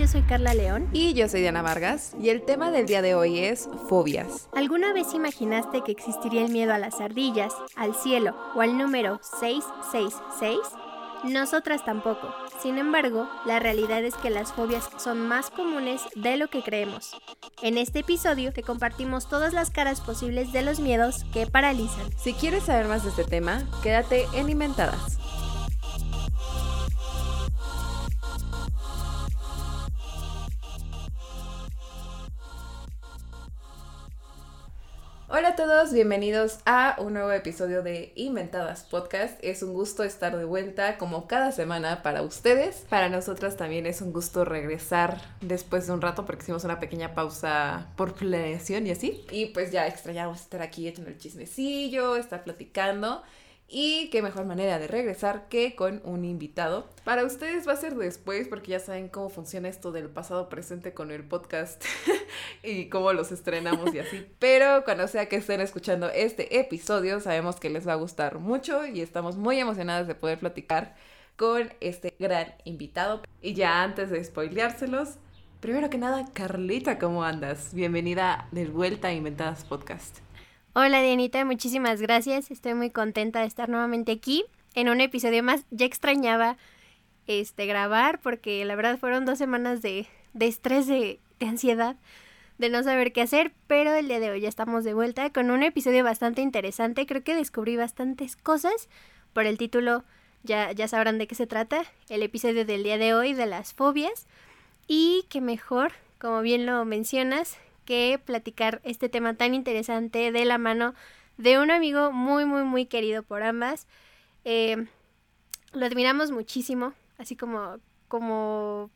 Yo soy Carla León. Y yo soy Diana Vargas. Y el tema del día de hoy es fobias. ¿Alguna vez imaginaste que existiría el miedo a las ardillas, al cielo o al número 666? Nosotras tampoco. Sin embargo, la realidad es que las fobias son más comunes de lo que creemos. En este episodio te compartimos todas las caras posibles de los miedos que paralizan. Si quieres saber más de este tema, quédate en Inventadas. Hola a todos, bienvenidos a un nuevo episodio de Inventadas Podcast. Es un gusto estar de vuelta como cada semana para ustedes. Para nosotras también es un gusto regresar después de un rato porque hicimos una pequeña pausa por planeación y así. Y pues ya extrañamos estar aquí echando el chismecillo, estar platicando. Y qué mejor manera de regresar que con un invitado. Para ustedes va a ser después porque ya saben cómo funciona esto del pasado presente con el podcast y cómo los estrenamos y así. Pero cuando sea que estén escuchando este episodio, sabemos que les va a gustar mucho y estamos muy emocionadas de poder platicar con este gran invitado. Y ya antes de spoileárselos, primero que nada, Carlita, ¿cómo andas? Bienvenida de vuelta a Inventadas Podcast. Hola Dianita, muchísimas gracias. Estoy muy contenta de estar nuevamente aquí en un episodio más. Ya extrañaba este grabar porque la verdad fueron dos semanas de, de estrés, de, de ansiedad, de no saber qué hacer, pero el día de hoy ya estamos de vuelta con un episodio bastante interesante. Creo que descubrí bastantes cosas. Por el título ya, ya sabrán de qué se trata. El episodio del día de hoy de las fobias. Y que mejor, como bien lo mencionas, que platicar este tema tan interesante de la mano de un amigo muy, muy, muy querido por ambas. Eh, lo admiramos muchísimo, así como, como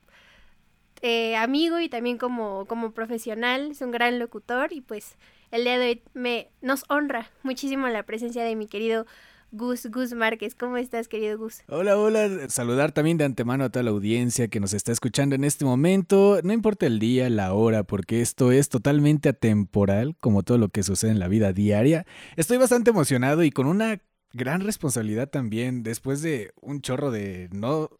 eh, amigo y también como, como profesional. Es un gran locutor y pues el día de hoy me, nos honra muchísimo la presencia de mi querido Gus, Gus Márquez. ¿Cómo estás, querido Gus? Hola, hola. Saludar también de antemano a toda la audiencia que nos está escuchando en este momento. No importa el día, la hora, porque esto es totalmente atemporal, como todo lo que sucede en la vida diaria. Estoy bastante emocionado y con una gran responsabilidad también, después de un chorro de no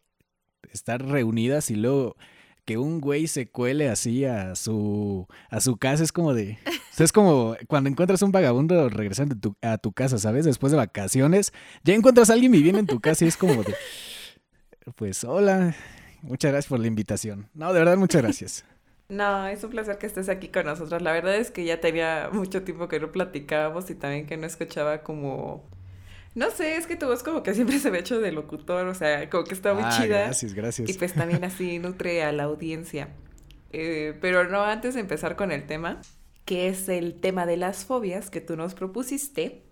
estar reunidas y luego que un güey se cuele así a su a su casa es como de es como cuando encuentras un vagabundo regresando a tu casa, ¿sabes? Después de vacaciones, ya encuentras a alguien viviendo en tu casa y es como de pues hola, muchas gracias por la invitación. No, de verdad muchas gracias. No, es un placer que estés aquí con nosotros. La verdad es que ya tenía mucho tiempo que no platicábamos y también que no escuchaba como no sé, es que tu voz como que siempre se ve hecho de locutor, o sea, como que está muy Ah, chida. gracias, gracias. Y pues también así nutre a la audiencia. Eh, pero no, antes de empezar con el tema, que es el tema de las fobias que tú nos propusiste,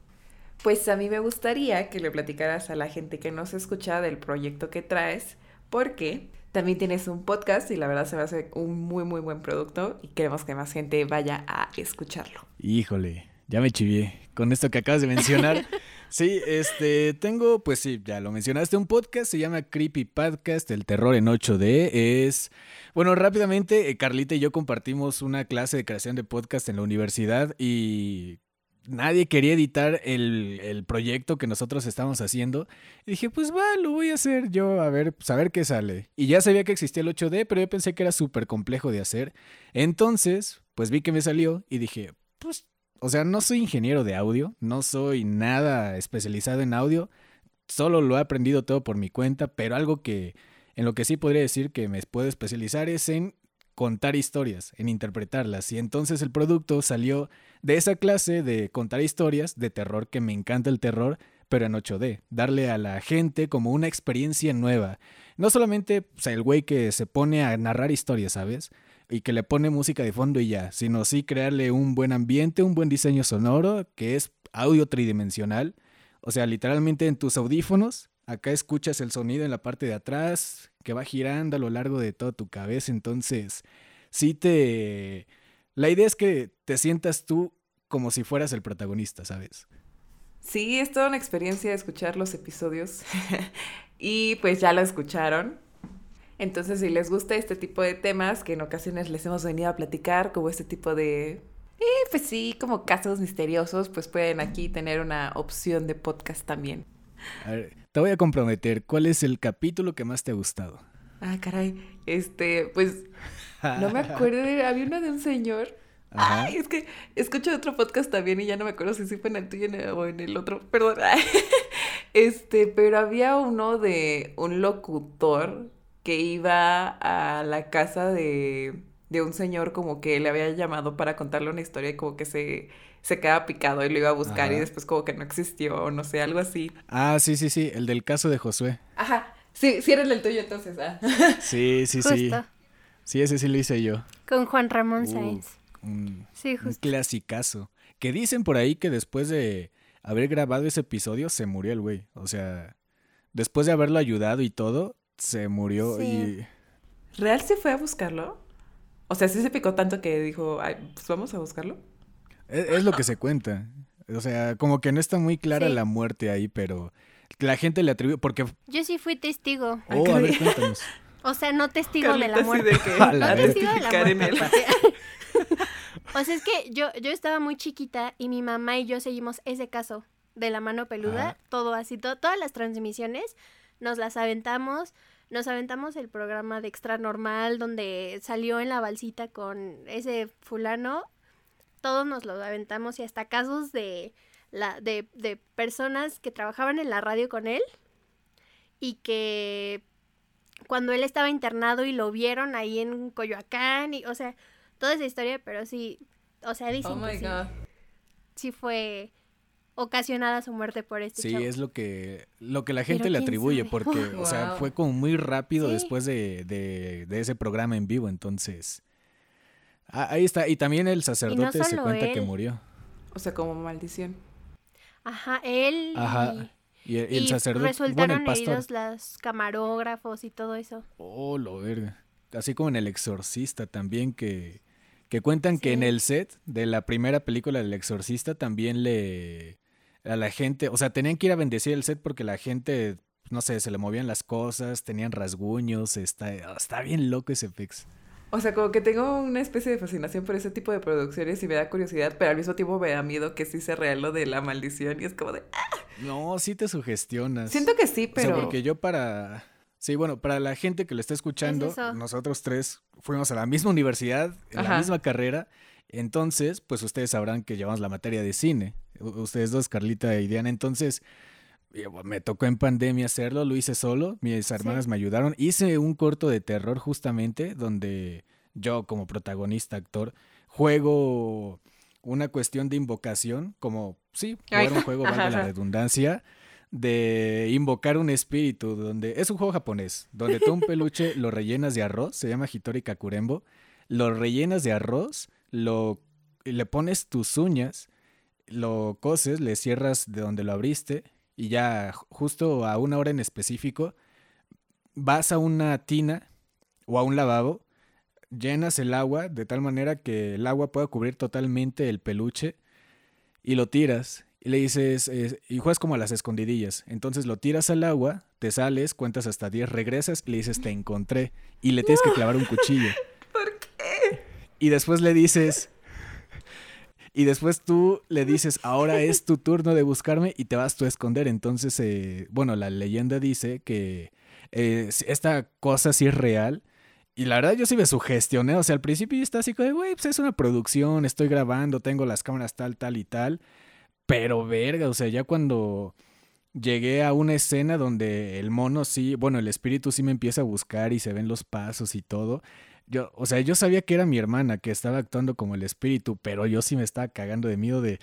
pues a mí me gustaría que le platicaras a la gente que nos escucha del proyecto que traes, porque también tienes un podcast y la verdad se me hace un muy, muy buen producto y queremos que más gente vaya a escucharlo. Híjole, ya me chivié con esto que acabas de mencionar. Sí, este, tengo, pues sí, ya lo mencionaste, un podcast, se llama Creepy Podcast, El Terror en 8D. Es, bueno, rápidamente, eh, Carlita y yo compartimos una clase de creación de podcast en la universidad y nadie quería editar el, el proyecto que nosotros estábamos haciendo. Y dije, pues va, lo voy a hacer yo, a ver, pues a ver qué sale. Y ya sabía que existía el 8D, pero yo pensé que era súper complejo de hacer. Entonces, pues vi que me salió y dije, pues o sea, no soy ingeniero de audio, no soy nada especializado en audio, solo lo he aprendido todo por mi cuenta, pero algo que en lo que sí podría decir que me puedo especializar es en contar historias, en interpretarlas. Y entonces el producto salió de esa clase de contar historias de terror, que me encanta el terror, pero en 8D, darle a la gente como una experiencia nueva. No solamente el güey que se pone a narrar historias, ¿sabes? Y que le pone música de fondo y ya, sino sí crearle un buen ambiente, un buen diseño sonoro, que es audio tridimensional. O sea, literalmente en tus audífonos, acá escuchas el sonido en la parte de atrás, que va girando a lo largo de toda tu cabeza. Entonces, sí te... La idea es que te sientas tú como si fueras el protagonista, ¿sabes? Sí, es toda una experiencia escuchar los episodios y pues ya lo escucharon. Entonces, si les gusta este tipo de temas que en ocasiones les hemos venido a platicar, como este tipo de, eh, pues sí, como casos misteriosos, pues pueden aquí tener una opción de podcast también. A ver, te voy a comprometer, ¿cuál es el capítulo que más te ha gustado? Ah, caray. Este, pues, no me acuerdo, había uno de un señor. Ay, es que escucho otro podcast también y ya no me acuerdo si fue en el tuyo o en el otro, perdón. Este, pero había uno de un locutor que iba a la casa de, de un señor como que le había llamado para contarle una historia y como que se, se quedaba picado y lo iba a buscar y después como que no existió o no sé, algo así. Ah, sí, sí, sí, el del caso de Josué. Ajá, sí, sí era el tuyo entonces, ah. Sí, sí, sí. Sí, ese sí lo hice yo. Con Juan Ramón uh, sí, justo. Un clasicazo. Que dicen por ahí que después de haber grabado ese episodio se murió el güey. O sea, después de haberlo ayudado y todo, se murió y... ¿Real se fue a buscarlo? O sea, sí se picó tanto que dijo, Ay, pues vamos a buscarlo. Es, lo que se cuenta. O sea, como que no está muy clara la muerte ahí, pero la gente le atribuye porque... Yo sí fui testigo. Oh, a ver, cuéntanos. O sea, no testigo de la muerte. no testigo de la muerte. o sea, es que yo, yo estaba muy chiquita y mi mamá y yo seguimos ese caso de la mano peluda, todo así, todas las transmisiones nos las aventamos. Nos aventamos el programa de Extra Normal donde salió en la balsita con ese fulano. Todos nos lo aventamos y hasta casos de, la, de, de personas que trabajaban en la radio con él y que cuando él estaba internado y lo vieron ahí en Coyoacán y, o sea, toda esa historia, pero sí, o sea, dicen oh sí, sí fue ocasionada su muerte por este Sí, es lo que, lo que la gente le atribuye, porque, o sea, fue como muy rápido después de, de, ese programa en vivo, entonces... Ah, ahí está, y también el sacerdote se cuenta que murió. O sea, como maldición. Ajá, él... Ajá. Y, el sacerdote. Resultaron heridos los camarógrafos y todo eso. Oh, lo verga. Así como en El Exorcista también, que, que cuentan que en el set de la primera película del Exorcista también le. A la gente. O sea, tenían que ir a bendecir el set porque la gente. No sé, se le movían las cosas, tenían rasguños. Está, está bien loco ese fix. O sea, como que tengo una especie de fascinación por ese tipo de producciones y me da curiosidad, pero al mismo tiempo me da miedo que sí sea real lo de la maldición y es como de... ¡ah! No, sí te sugestionas. Siento que sí, pero... O sea, porque yo para... Sí, bueno, para la gente que lo está escuchando, nosotros tres fuimos a la misma universidad, en la misma carrera, entonces, pues ustedes sabrán que llevamos la materia de cine. Ustedes dos, Carlita y Diana, entonces me tocó en pandemia hacerlo, lo hice solo, mis hermanas me ayudaron, hice un corto de terror justamente donde yo como protagonista, actor, juego una cuestión de invocación, como, sí, jugar un juego, valga la redundancia, de invocar un espíritu, donde es un juego japonés, donde tú un peluche lo rellenas de arroz, se llama Hitori Kakurembo, lo rellenas de arroz, lo, le pones tus uñas, lo coses, le cierras de donde lo abriste, y ya justo a una hora en específico vas a una tina o a un lavabo, llenas el agua de tal manera que el agua pueda cubrir totalmente el peluche y lo tiras y le dices, y juegas como a las escondidillas. Entonces lo tiras al agua, te sales, cuentas hasta 10, regresas y le dices, te encontré. Y le tienes que clavar un cuchillo. ¿Por qué? Y después le dices, y después tú le dices, ahora es tu turno de buscarme y te vas tú a esconder. Entonces, eh, bueno, la leyenda dice que eh, esta cosa sí es real. Y la verdad yo sí me sugestioné, o sea, al principio estaba así como, güey, pues es una producción, estoy grabando, tengo las cámaras tal, tal y tal. Pero verga, o sea, ya cuando llegué a una escena donde el mono sí, bueno, el espíritu sí me empieza a buscar y se ven los pasos y todo. Yo, o sea, yo sabía que era mi hermana que estaba actuando como el espíritu, pero yo sí me estaba cagando de miedo de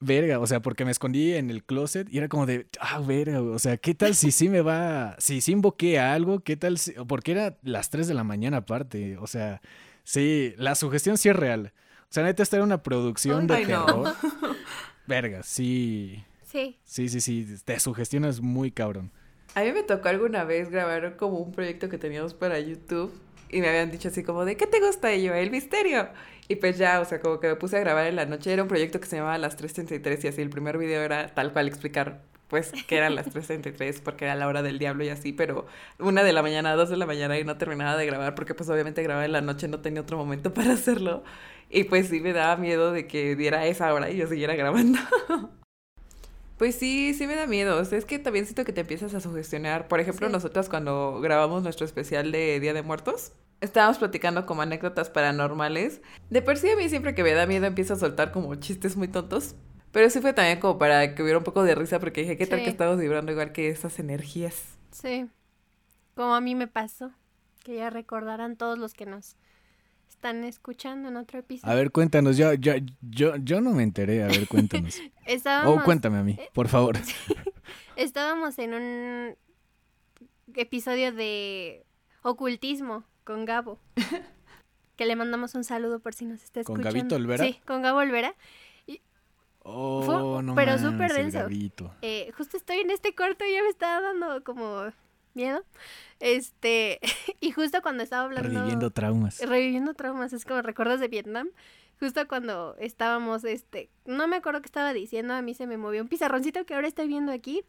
verga, o sea, porque me escondí en el closet y era como de, ah, verga, o sea, ¿qué tal si sí me va, si sí invoqué a algo? ¿Qué tal si, porque era las 3 de la mañana aparte, o sea, sí, la sugestión sí es real. O sea, neta, esta era una producción de terror. Verga, sí. Sí. Sí, sí, sí, te sugestionas muy cabrón. A mí me tocó alguna vez grabar como un proyecto que teníamos para YouTube y me habían dicho así como de, ¿qué te gusta? Y yo, el misterio. Y pues ya, o sea, como que me puse a grabar en la noche. Era un proyecto que se llamaba Las 333 y así el primer video era tal cual explicar pues que eran las 3.33 porque era la hora del diablo y así, pero una de la mañana, dos de la mañana y no terminaba de grabar porque pues obviamente grababa en la noche, no tenía otro momento para hacerlo y pues sí me daba miedo de que diera esa hora y yo siguiera grabando. Pues sí, sí me da miedo. O sea, es que también siento que te empiezas a sugestionar. Por ejemplo, Sí. nosotras cuando grabamos nuestro especial de Día de Muertos, estábamos platicando como anécdotas paranormales. De por sí a mí siempre que me da miedo empiezo a soltar como chistes muy tontos. Pero sí fue también como para que hubiera un poco de risa porque dije, ¿qué tal Sí. que estamos vibrando igual que esas energías? Sí. Como a mí me pasó. Que ya recordarán todos los que nos están escuchando en otro episodio. A ver, cuéntanos, yo, yo, yo, yo no me enteré, a ver, cuéntanos. Estábamos, O cuéntame a mí, por favor. estábamos en un episodio de ocultismo con Gabo. que le mandamos un saludo por si nos está ¿Con escuchando. Gabito Olvera? Sí, con Gabo Olvera. Oh, no pero súper denso. Eh, justo estoy en este corto y ya me estaba dando como miedo. Este, y justo cuando estaba hablando... Reviviendo traumas. reviviendo traumas, es como recuerdos de Vietnam. Justo cuando estábamos, este, no me acuerdo qué estaba diciendo, a mí se me movió un pizarroncito que ahora estoy viendo aquí,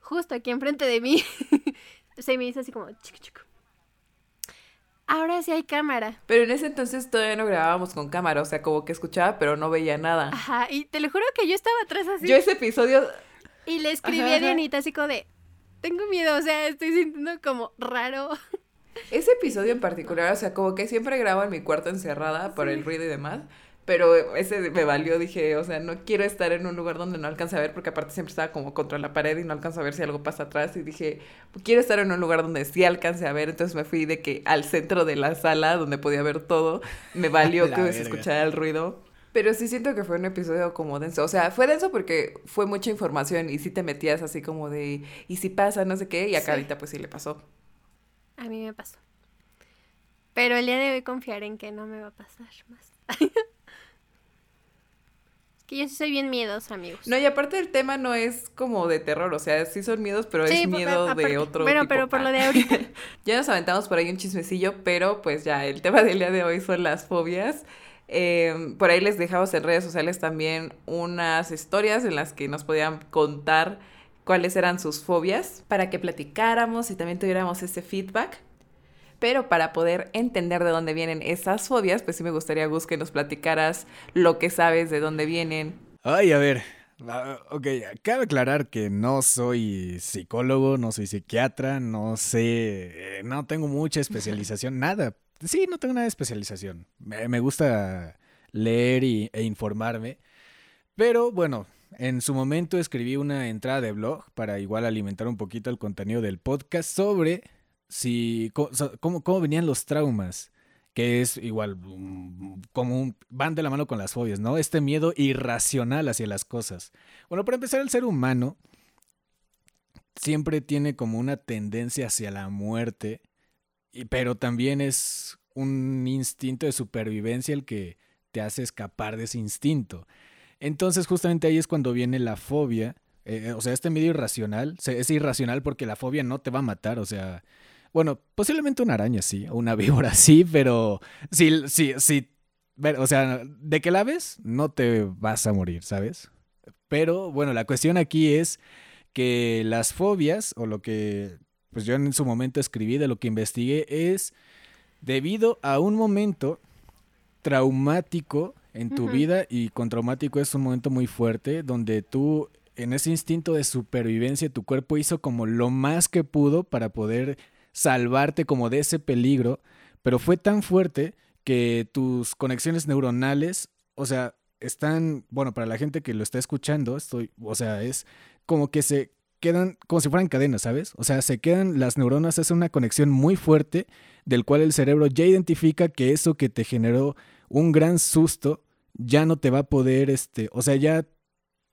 justo aquí enfrente de mí. se me hizo así como chico chico. Ahora sí hay cámara. Pero en ese entonces todavía no grabábamos con cámara, o sea, como que escuchaba, pero no veía nada. Ajá, y te lo juro que yo estaba atrás así Yo ese episodio, y le escribí Ajá, a ajá. Dianita así como de, tengo miedo, o sea, estoy sintiendo como raro. ese episodio en particular, o sea, como que siempre grabo en mi cuarto encerrada por el ruido y demás, pero ese me valió, dije, o sea, no quiero estar en un lugar donde no alcance a ver, porque aparte siempre estaba como contra la pared y no alcanzo a ver si algo pasa atrás, y dije, quiero estar en un lugar donde sí alcance a ver, entonces me fui de que al centro de la sala, donde podía ver todo, me valió que se escuchara el ruido. Pero sí siento que fue un episodio como denso. O sea, fue denso porque fue mucha información y sí te metías así como de, y si pasa, no sé qué, y a Sí. Carita pues sí le pasó. A mí me pasó. Pero el día de hoy confiaré en que no me va a pasar más. es que yo sí soy bien miedosa, amigos. No, y aparte el tema no es como de terror, o sea, sí son miedos, pero Sí, es por- miedo aparte- de otro Bueno, tipo. pero por lo Ah. de ahorita. Ya nos aventamos por ahí un chismecillo, pero pues ya, el tema del día de hoy son las fobias. Eh, por ahí les dejamos en redes sociales también unas historias en las que nos podían contar cuáles eran sus fobias para que platicáramos y también tuviéramos ese feedback. Pero para poder entender de dónde vienen esas fobias, pues sí me gustaría, Gus, que nos platicaras lo que sabes de dónde vienen. Ay, a ver. ah, Ok, cabe aclarar que no soy psicólogo, no soy psiquiatra, no sé, eh, no tengo mucha especialización, nada. Sí, no tengo nada de especialización. Me, gusta leer y- e informarme. Pero bueno, en su momento escribí una entrada de blog para igual alimentar un poquito el contenido del podcast sobre si cómo, cómo venían los traumas que es igual mm, como un- van de la mano con las fobias, ¿no? Este miedo irracional hacia las cosas. Bueno, para empezar, el ser humano siempre tiene como una tendencia hacia la muerte, pero también es un instinto de supervivencia el que te hace escapar de ese instinto. Entonces, justamente ahí es cuando viene la fobia. eh, o sea, este miedo irracional, es irracional porque la fobia no te va a matar, o sea, bueno, posiblemente una araña sí, o una víbora sí, pero si, si, si, o sea, de que la ves, no te vas a morir, ¿sabes? Pero bueno, la cuestión aquí es que las fobias, o lo que pues yo en su momento escribí, de lo que investigué, es debido a un momento traumático en tu vida, y con traumático es un momento muy fuerte, donde tú, en ese instinto de supervivencia, tu cuerpo hizo como lo más que pudo para poder salvarte como de ese peligro, pero fue tan fuerte que tus conexiones neuronales, o sea, están, bueno, para la gente que lo está escuchando, estoy, o sea, es como que se quedan como si fueran cadenas, ¿sabes? O sea, se quedan las neuronas, es una conexión muy fuerte del cual el cerebro ya identifica que eso que te generó un gran susto ya no te va a poder, este, o sea, ya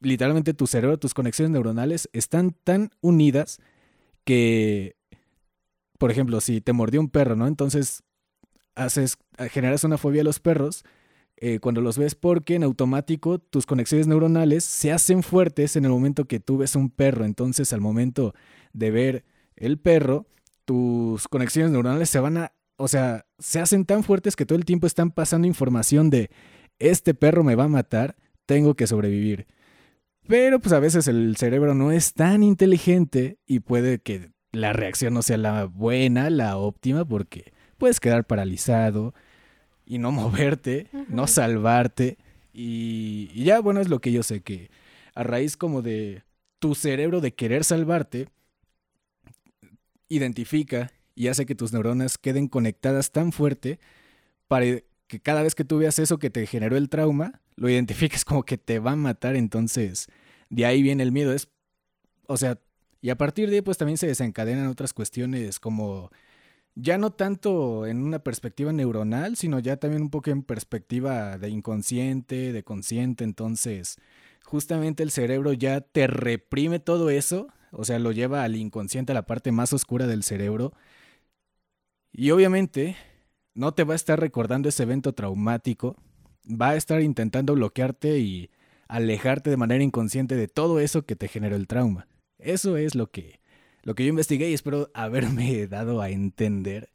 literalmente tu cerebro, tus conexiones neuronales están tan unidas que, por ejemplo, si te mordió un perro, ¿no? Entonces haces, generas una fobia a los perros eh, cuando los ves porque en automático tus conexiones neuronales se hacen fuertes en el momento que tú ves un perro. Entonces al momento de ver el perro, tus conexiones neuronales se van a, o sea, se hacen tan fuertes que todo el tiempo están pasando información de este perro me va a matar, tengo que sobrevivir. Pero pues a veces el cerebro no es tan inteligente y puede que la reacción no sea la buena, la óptima, porque puedes quedar paralizado y no moverte, no salvarte. Y, y ya, bueno, es lo que yo sé que a raíz como de tu cerebro de querer salvarte, identifica y hace que tus neuronas queden conectadas tan fuerte para que cada vez que tú veas eso que te generó el trauma, lo identifiques como que te va a matar, entonces de ahí viene el miedo. Es, o sea, y a partir de ahí pues también se desencadenan otras cuestiones como ya no tanto en una perspectiva neuronal, sino ya también un poco en perspectiva de inconsciente, de consciente, entonces justamente el cerebro ya te reprime todo eso, o sea, lo lleva al inconsciente, a la parte más oscura del cerebro. Y obviamente no te va a estar recordando ese evento traumático, va a estar intentando bloquearte y alejarte de manera inconsciente de todo eso que te generó el trauma. Eso es lo que, lo que yo investigué y espero haberme dado a entender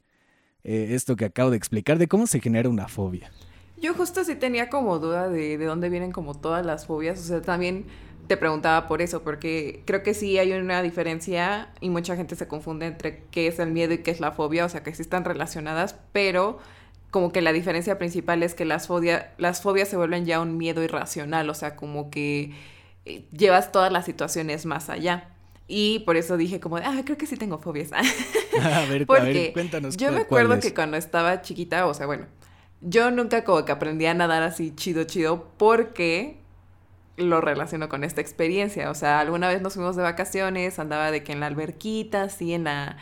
eh, esto que acabo de explicar de cómo se genera una fobia. Yo justo sí tenía como duda de, de dónde vienen como todas las fobias, o sea, también te preguntaba por eso, porque creo que sí hay una diferencia y mucha gente se confunde entre qué es el miedo y qué es la fobia, o sea que sí están relacionadas, pero como que la diferencia principal es que las, fobia, las fobias se vuelven ya un miedo irracional, o sea, como que eh, llevas todas las situaciones más allá. Y por eso dije como, ah, creo que sí tengo fobias. a ver, Porque cuéntanos. Yo me acuerdo que cuando estaba chiquita, o sea, bueno, yo nunca como que aprendí a nadar así chido, chido, porque lo relaciono con esta experiencia. O sea, alguna vez nos fuimos de vacaciones, andaba de que en la alberquita, así en la...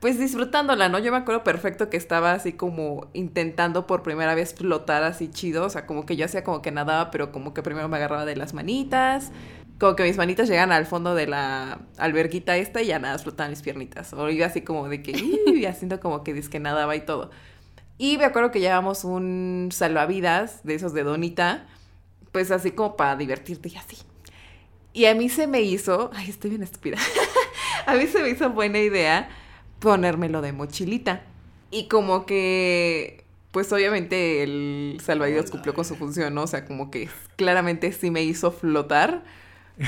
Pues disfrutándola, ¿no? Yo me acuerdo perfecto que estaba así como intentando por primera vez flotar así chido. O sea, como que yo hacía como que nadaba, pero como que primero me agarraba de las manitas. Como que mis manitas llegan al fondo de la alberquita esta y ya nada, flotaban mis piernitas. O iba así como de que, y haciendo como que que nadaba y todo. Y me acuerdo que llevamos un salvavidas de esos de donita pues así como para divertirte y así. Y a mí se me hizo, ay, estoy bien estúpida, a mí se me hizo buena idea ponérmelo de mochilita. Y como que, pues obviamente el salvavidas cumplió con su función, ¿no? O sea, como que claramente sí me hizo flotar,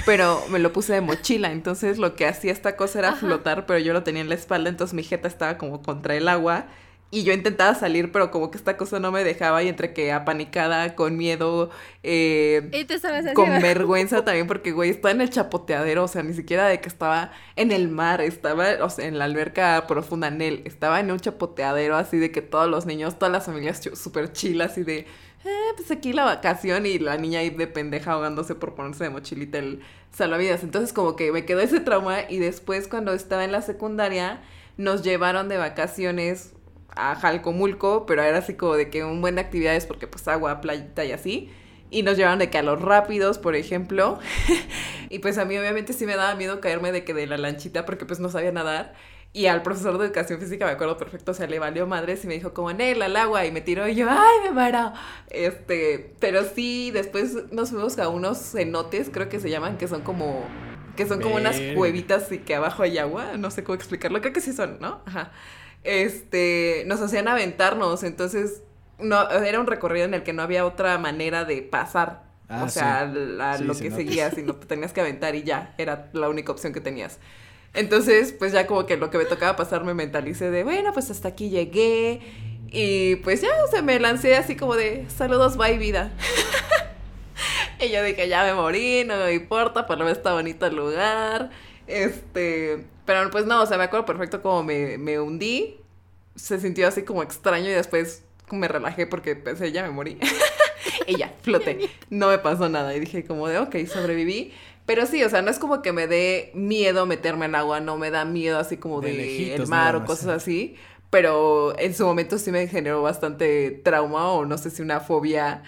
pero me lo puse de mochila. Entonces lo que hacía esta cosa era flotar, pero yo lo tenía en la espalda, entonces mi jeta estaba como contra el agua y yo intentaba salir, pero como que esta cosa no me dejaba y entre que apanicada, con miedo, eh, con vergüenza también porque, güey, estaba en el chapoteadero, o sea, ni siquiera de que estaba en el mar, estaba, o sea, en la alberca profunda en él, estaba en un chapoteadero así de que todos los niños, todas las familias súper chilas y de, eh, pues aquí la vacación y la niña ahí de pendeja ahogándose por ponerse de mochilita el salvavidas. Entonces como que me quedó ese trauma y después cuando estaba en la secundaria nos llevaron de vacaciones a Jalcomulco, pero era así como de que un buen de actividades porque pues agua, playita y así. Y nos llevaron de que a los rápidos, por ejemplo. y pues a mí obviamente sí me daba miedo caerme de que de la lanchita porque pues no sabía nadar. Y al profesor de educación física, me acuerdo perfecto, o sea, le valió madres y me dijo como, Nel, al agua, y me tiró y yo, ¡ay, me muero! Este, pero sí, después nos fuimos a unos cenotes, creo que se llaman, que son como, que son como unas cuevitas y que abajo hay agua, no sé cómo explicarlo, creo que sí son, ¿no? Ajá este, nos hacían aventarnos, entonces no, era un recorrido en el que no había otra manera de pasar. Ah, o sea, lo que seguías, sino te tenías que aventar y ya, era la única opción que tenías. Entonces, pues ya como que lo que me tocaba pasar me mentalicé de, bueno, pues hasta aquí llegué. Y pues ya, o sea, me lancé así como de, saludos, bye vida. y yo dije, ya me morí, no me importa, por lo menos está bonito el lugar. Este, pero pues no, o sea, me acuerdo perfecto como me, me hundí. Se sintió así como extraño y después me relajé porque pensé, ya me morí. y ya, floté. No me pasó nada. Y dije como de, ok, sobreviví. Pero sí, o sea, no es como que me dé miedo meterme en agua, no me da miedo así como de, el mar o cosas así. Pero en su momento sí me generó bastante trauma o no sé si una fobia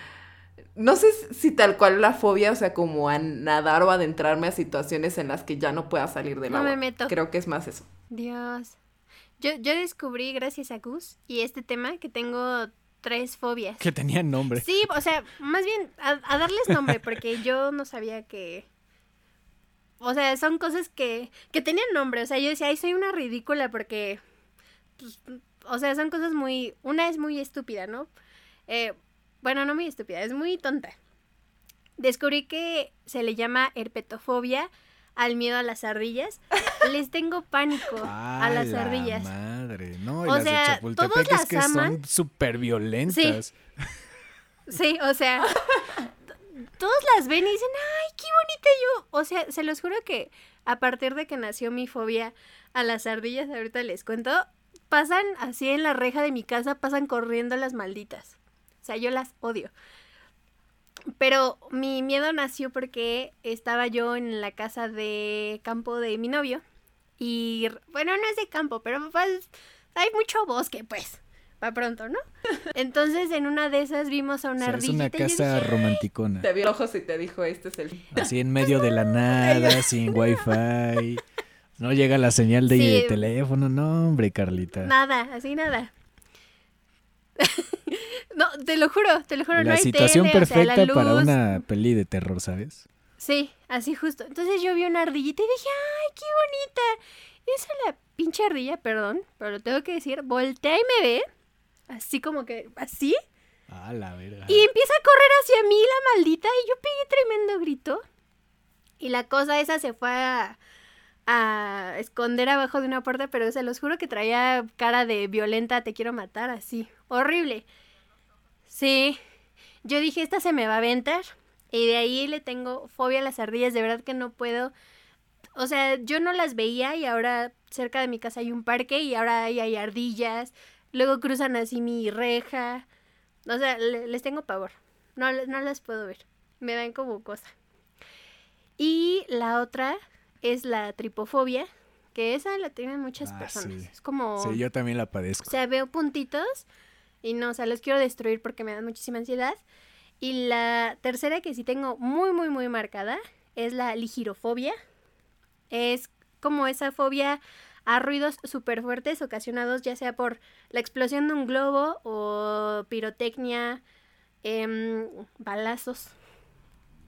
no sé si tal cual la fobia, o sea, como a nadar o adentrarme a situaciones en las que ya no pueda salir del no agua. Me meto. Creo que es más eso. Dios. Yo, yo descubrí, gracias a Gus y este tema, que tengo tres fobias. Que tenían nombre. Sí, o sea, más bien a, darles nombre, porque yo no sabía que. O sea, son cosas que, que tenían nombre. O sea, yo decía, ay, soy una ridícula porque. Pues, o sea, son cosas muy. Una es muy estúpida, ¿no? Eh, bueno, no muy estúpida, es muy tonta. Descubrí que se le llama herpetofobia al miedo a las ardillas. Les tengo pánico a las ardillas. Madre, no, y o las sea, de Chapultepec es que son súper violentas. Sí. sí, o sea, todos las ven y dicen, ay, qué bonita yo. O sea, se los juro que a partir de que nació mi fobia a las ardillas, ahorita les cuento, pasan así en la reja de mi casa, pasan corriendo las malditas. O sea, yo las odio. Pero mi miedo nació porque estaba yo en la casa de campo de mi novio. Y bueno, no es de campo, pero pues hay mucho bosque, pues. Va pronto, ¿no? Entonces en una de esas vimos a una ardilla. Es una casa romanticona. Te vio ojos y te dijo, este es el... Así en medio de la nada, sin wifi. No llega la señal de teléfono, no, hombre, Carlita. Nada, así nada. no, te lo juro, te lo juro. La no hay situación tele, perfecta o sea, la para una peli de terror, ¿sabes? Sí, así justo. Entonces yo vi una ardillita y dije, ¡ay, qué bonita! Y esa la pinche ardilla, perdón, pero lo tengo que decir, voltea y me ve, así como que, así, Ah, la verga. y empieza a correr hacia mí la maldita y yo pegué tremendo grito. Y la cosa esa se fue a, a esconder abajo de una puerta, pero se los juro que traía cara de violenta, te quiero matar, así, horrible. Sí, yo dije, esta se me va a aventar. Y de ahí le tengo fobia a las ardillas, de verdad que no puedo. O sea, yo no las veía y ahora cerca de mi casa hay un parque y ahora ahí hay ardillas. Luego cruzan así mi reja. O sea, le- les tengo pavor. No, no las puedo ver. Me dan como cosa. Y la otra es la tripofobia, que esa la tienen muchas Ah, personas. sí. Es como... Sí, yo también la O padezco. sea, veo puntitos y no, o sea, los quiero destruir porque me dan muchísima ansiedad. Y la tercera que sí tengo muy, muy, muy marcada es la ligirofobia. Es como esa fobia a ruidos súper fuertes ocasionados ya sea por la explosión de un globo o pirotecnia, em, balazos.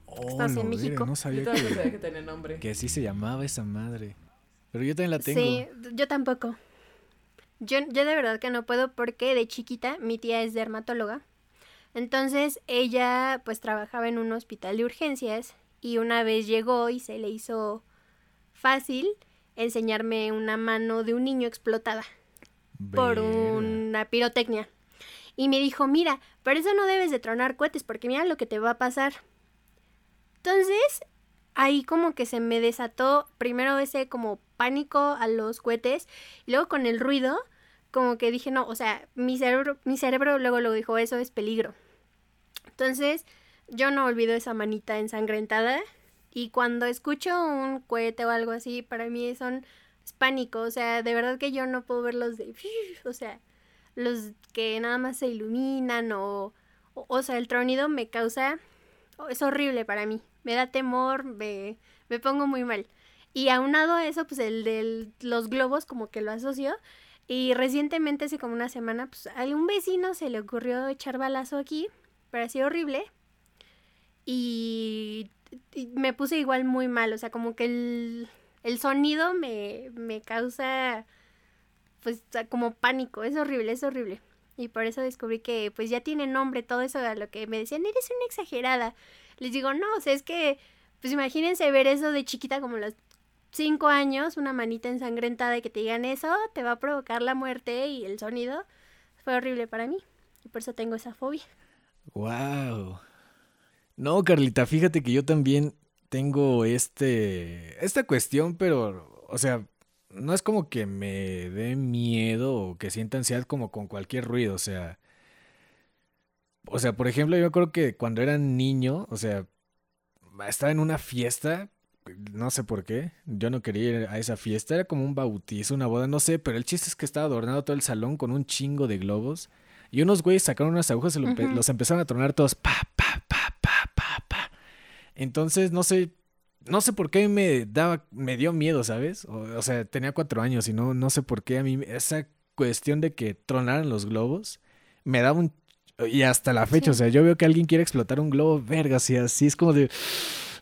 Oh, estás en México. No Yo sabía que tenía nombre. que así se llamaba esa madre. Pero yo también la tengo. Sí, yo tampoco. Yo, yo de verdad que no puedo porque de chiquita mi tía es dermatóloga. Entonces ella pues trabajaba en un hospital de urgencias y una vez llegó y se le hizo fácil enseñarme una mano de un niño explotada por una pirotecnia. Y me dijo, mira, por eso no debes de tronar cohetes porque mira lo que te va a pasar. Entonces, ahí como que se me desató primero ese como pánico a los cohetes y luego con el ruido como que dije, no, o sea, mi cerebro, mi cerebro luego lo dijo, eso es peligro. Entonces, yo no olvido esa manita ensangrentada y cuando escucho un cohete o algo así, para mí son es pánico, o sea, de verdad que yo no puedo ver los de, o sea, los que nada más se iluminan o, o, sea, el tronido me causa, oh, es horrible para mí, me da temor, me, me pongo muy mal. Y aunado a eso, pues el de los globos como que lo asocio. Y recientemente, hace como una semana, pues a un vecino se le ocurrió echar balazo aquí, pero así horrible. Y me puse igual muy mal, o sea, como que el, el sonido me, me causa, pues, como pánico, es horrible, es horrible. Y por eso descubrí que, pues, ya tiene nombre todo eso a lo que me decían, eres una exagerada. Les digo, no, o sea, es que, pues, imagínense ver eso de chiquita como los cinco años, una manita ensangrentada y que te digan eso, te va a provocar la muerte y el sonido fue horrible para mí. Y por eso tengo esa fobia. Wow. No, Carlita, fíjate que yo también tengo este esta cuestión, pero o sea, no es como que me dé miedo o que sienta ansiedad como con cualquier ruido, o sea, o sea, por ejemplo, yo acuerdo que cuando era niño, o sea, estaba en una fiesta, no sé por qué, yo no quería ir a esa fiesta, era como un bautizo, una boda, no sé, pero el chiste es que estaba adornado todo el salón con un chingo de globos. Y unos güeyes sacaron unas agujas y los empezaron a tronar todos. Pa, pa. Entonces, no sé, no sé por qué me daba, me dio miedo, ¿sabes? O, o sea, tenía cuatro años y no, no sé por qué a mí esa cuestión de que tronaran los globos me daba un... Y hasta la fecha, Sí. o sea, yo veo que alguien quiere explotar un globo, verga, así, así es como de...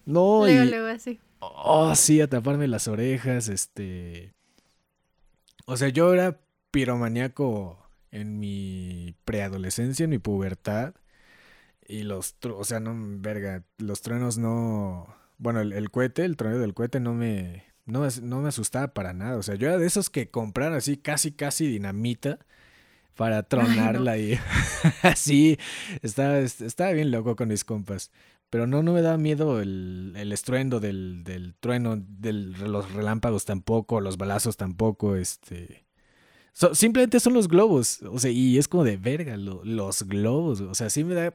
No, luego, y... luego así. Oh, sí, a taparme las orejas, este... O sea, yo era piromaníaco en mi preadolescencia, en mi pubertad. Y los, o sea, no, verga, los truenos no... Bueno, el, el cohete, el trueno del cohete no me, no, no me asustaba para nada. O sea, yo era de esos que compraron así casi, casi dinamita para tronarla y así. Estaba, estaba bien loco con mis compas. Pero no, no me da miedo el, el estruendo del, del trueno, del, los relámpagos tampoco, los balazos tampoco, este... simplemente son los globos, o sea, y es como de verga, los globos, o sea, sí me da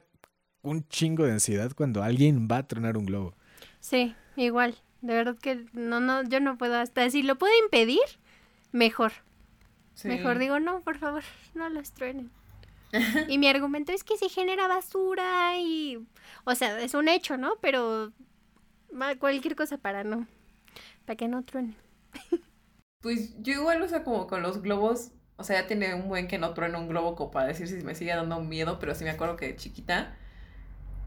un chingo de ansiedad cuando alguien va a tronar un globo. Sí, igual, de verdad que no, no, yo no puedo hasta si lo puedo impedir, mejor. Mejor digo, no, por favor, no los truenen. y mi argumento es que se genera basura y, o sea, es un hecho, ¿no? Pero cualquier cosa para no, para que no truene. pues yo igual, o sea, como con los globos, o sea, ya tiene un buen que no truene un globo como para decir si me sigue dando miedo, pero sí me acuerdo que de chiquita.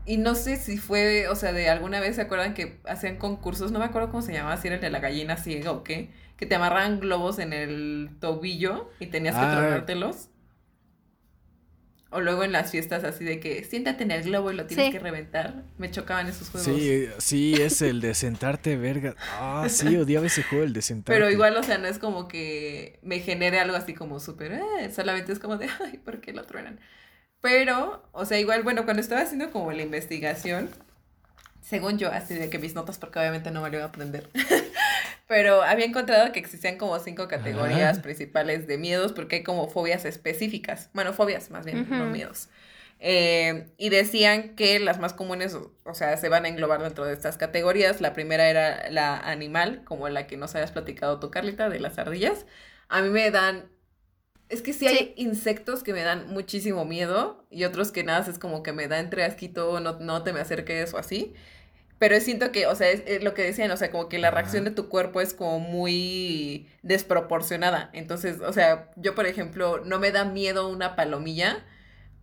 Y no sé si fue, o sea, de alguna vez se acuerdan que hacían concursos, no me acuerdo cómo se llamaba, si era el de la gallina ciega o qué, que te amarraban globos en el tobillo y tenías que ah, tronártelos. O luego en las fiestas así de que siéntate en el globo y lo tienes que reventar. Me chocaban esos juegos. Sí, sí, es el de sentarte, verga. Ah, sí, odiaba ese juego, el de sentarte. Pero igual, o sea, no es como que me genere algo así como súper, eh, solamente es como de, ay, ¿por qué lo truenan? Pero, o sea, igual, bueno, cuando estaba haciendo como la investigación, según yo, así de que mis notas, porque obviamente no me lo iba a aprender, pero había encontrado que existían como cinco categorías principales de miedos porque hay como fobias específicas. Bueno, fobias más bien, no miedos. Eh, y decían que las más comunes, o, sea, se van a englobar dentro de estas categorías. La primera era la animal, como la que nos habías platicado tú, Carlita, de las ardillas. A mí me dan... Es que sí hay insectos que me dan muchísimo miedo y otros que nada, es como que me da entre asquito, no, no te me acerques o así. Pero siento que, o sea, es, lo que decían, o sea, como que la reacción de tu cuerpo es como muy desproporcionada. Entonces, o sea, yo, por ejemplo, no me da miedo una palomilla,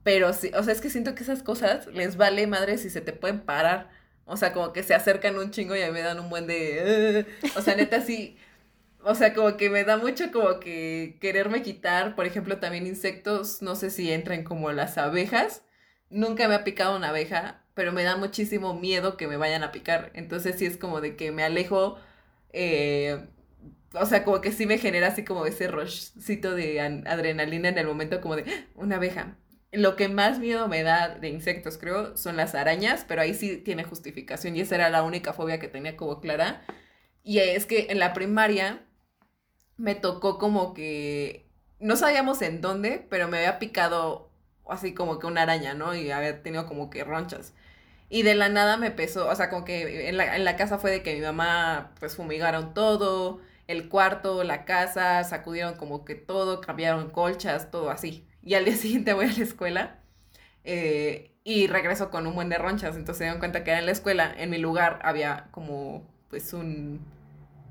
pero sí, o sea, es que siento que esas cosas les vale madre si se te pueden parar. O sea, como que se acercan un chingo y a mí me dan un buen de... o sea, neta, sí. O sea, como que me da mucho como que quererme quitar, por ejemplo, también insectos, no sé si entran como las abejas. Nunca me ha picado una abeja, pero me da muchísimo miedo que me vayan a picar. Entonces sí es como de que me alejo, eh, o sea, como que sí me genera así como ese rushcito de adrenalina en el momento como de ¡Ah! una abeja. Lo que más miedo me da de insectos, creo, son las arañas, pero ahí sí tiene justificación y esa era la única fobia que tenía como clara. Y es que en la primaria me tocó como que no sabíamos en dónde, pero me había picado así como que una araña, ¿no? Y había tenido como que ronchas. Y de la nada me empezó, o sea, como que en la, en la casa fue de que mi mamá, pues fumigaron todo, el cuarto, la casa, sacudieron como que todo, cambiaron colchas, todo así. Y al día siguiente voy a la escuela eh, y regreso con un buen de ronchas. Entonces se dieron cuenta que en la escuela, en mi lugar había como, pues un...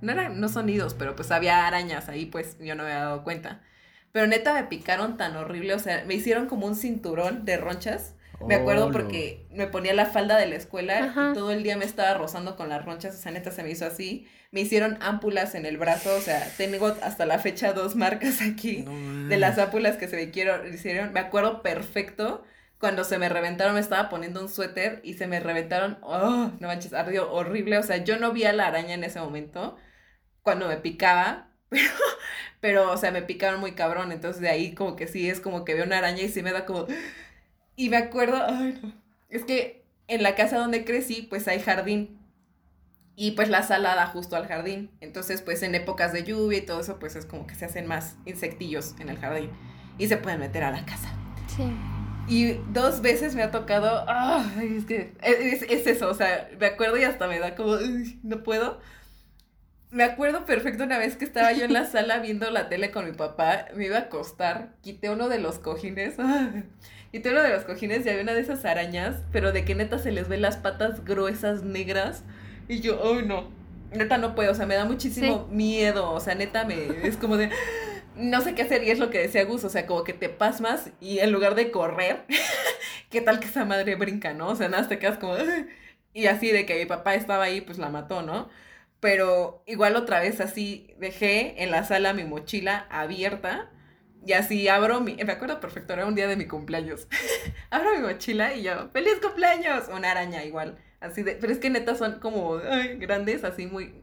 No eran, no sonidos, pero pues había arañas ahí, pues yo no me había dado cuenta. Pero neta me picaron tan horrible, o sea, me hicieron como un cinturón de ronchas. Me acuerdo porque me ponía la falda de la escuela y todo el día me estaba rozando con las ronchas, o sea, neta se me hizo así. Me hicieron ámpulas en el brazo, o sea, tengo hasta la fecha dos marcas aquí de las ámpulas que se me hicieron. Me acuerdo perfecto cuando se me reventaron, me estaba poniendo un suéter y se me reventaron, oh, no manches, ardió horrible, o sea, yo no vi a la araña en ese momento cuando me picaba, pero, pero, o sea, me picaron muy cabrón, entonces de ahí como que sí, es como que veo una araña y sí me da como... Y me acuerdo, ay, no. es que en la casa donde crecí, pues hay jardín. Y pues la sala da justo al jardín. Entonces, pues en épocas de lluvia y todo eso, pues es como que se hacen más insectillos en el jardín. Y se pueden meter a la casa. Sí. Y dos veces me ha tocado, ay, es que es, es, eso, o sea, me acuerdo y hasta me da como, no puedo me acuerdo perfecto una vez que estaba yo en la sala viendo la tele con mi papá, me iba a acostar, quité uno de los cojines, quité uno de los cojines y había una de esas arañas, pero de que neta se les ve las patas gruesas negras y yo, ay no, neta no puedo, o sea, me da muchísimo miedo, o sea, neta me, es como de, no sé qué hacer y es lo que decía Gus, o sea, como que te pasmas y en lugar de correr, ¿qué tal que esa madre brinca, no? O sea, nada, te quedas como, y así de que mi papá estaba ahí, pues la mató, ¿no? Pero igual otra vez así dejé en la sala mi mochila abierta y así abro mi, me acuerdo perfecto, era un día de mi cumpleaños, abro mi mochila y yo, feliz cumpleaños, una araña igual, así de, pero es que neta son como grandes, así muy,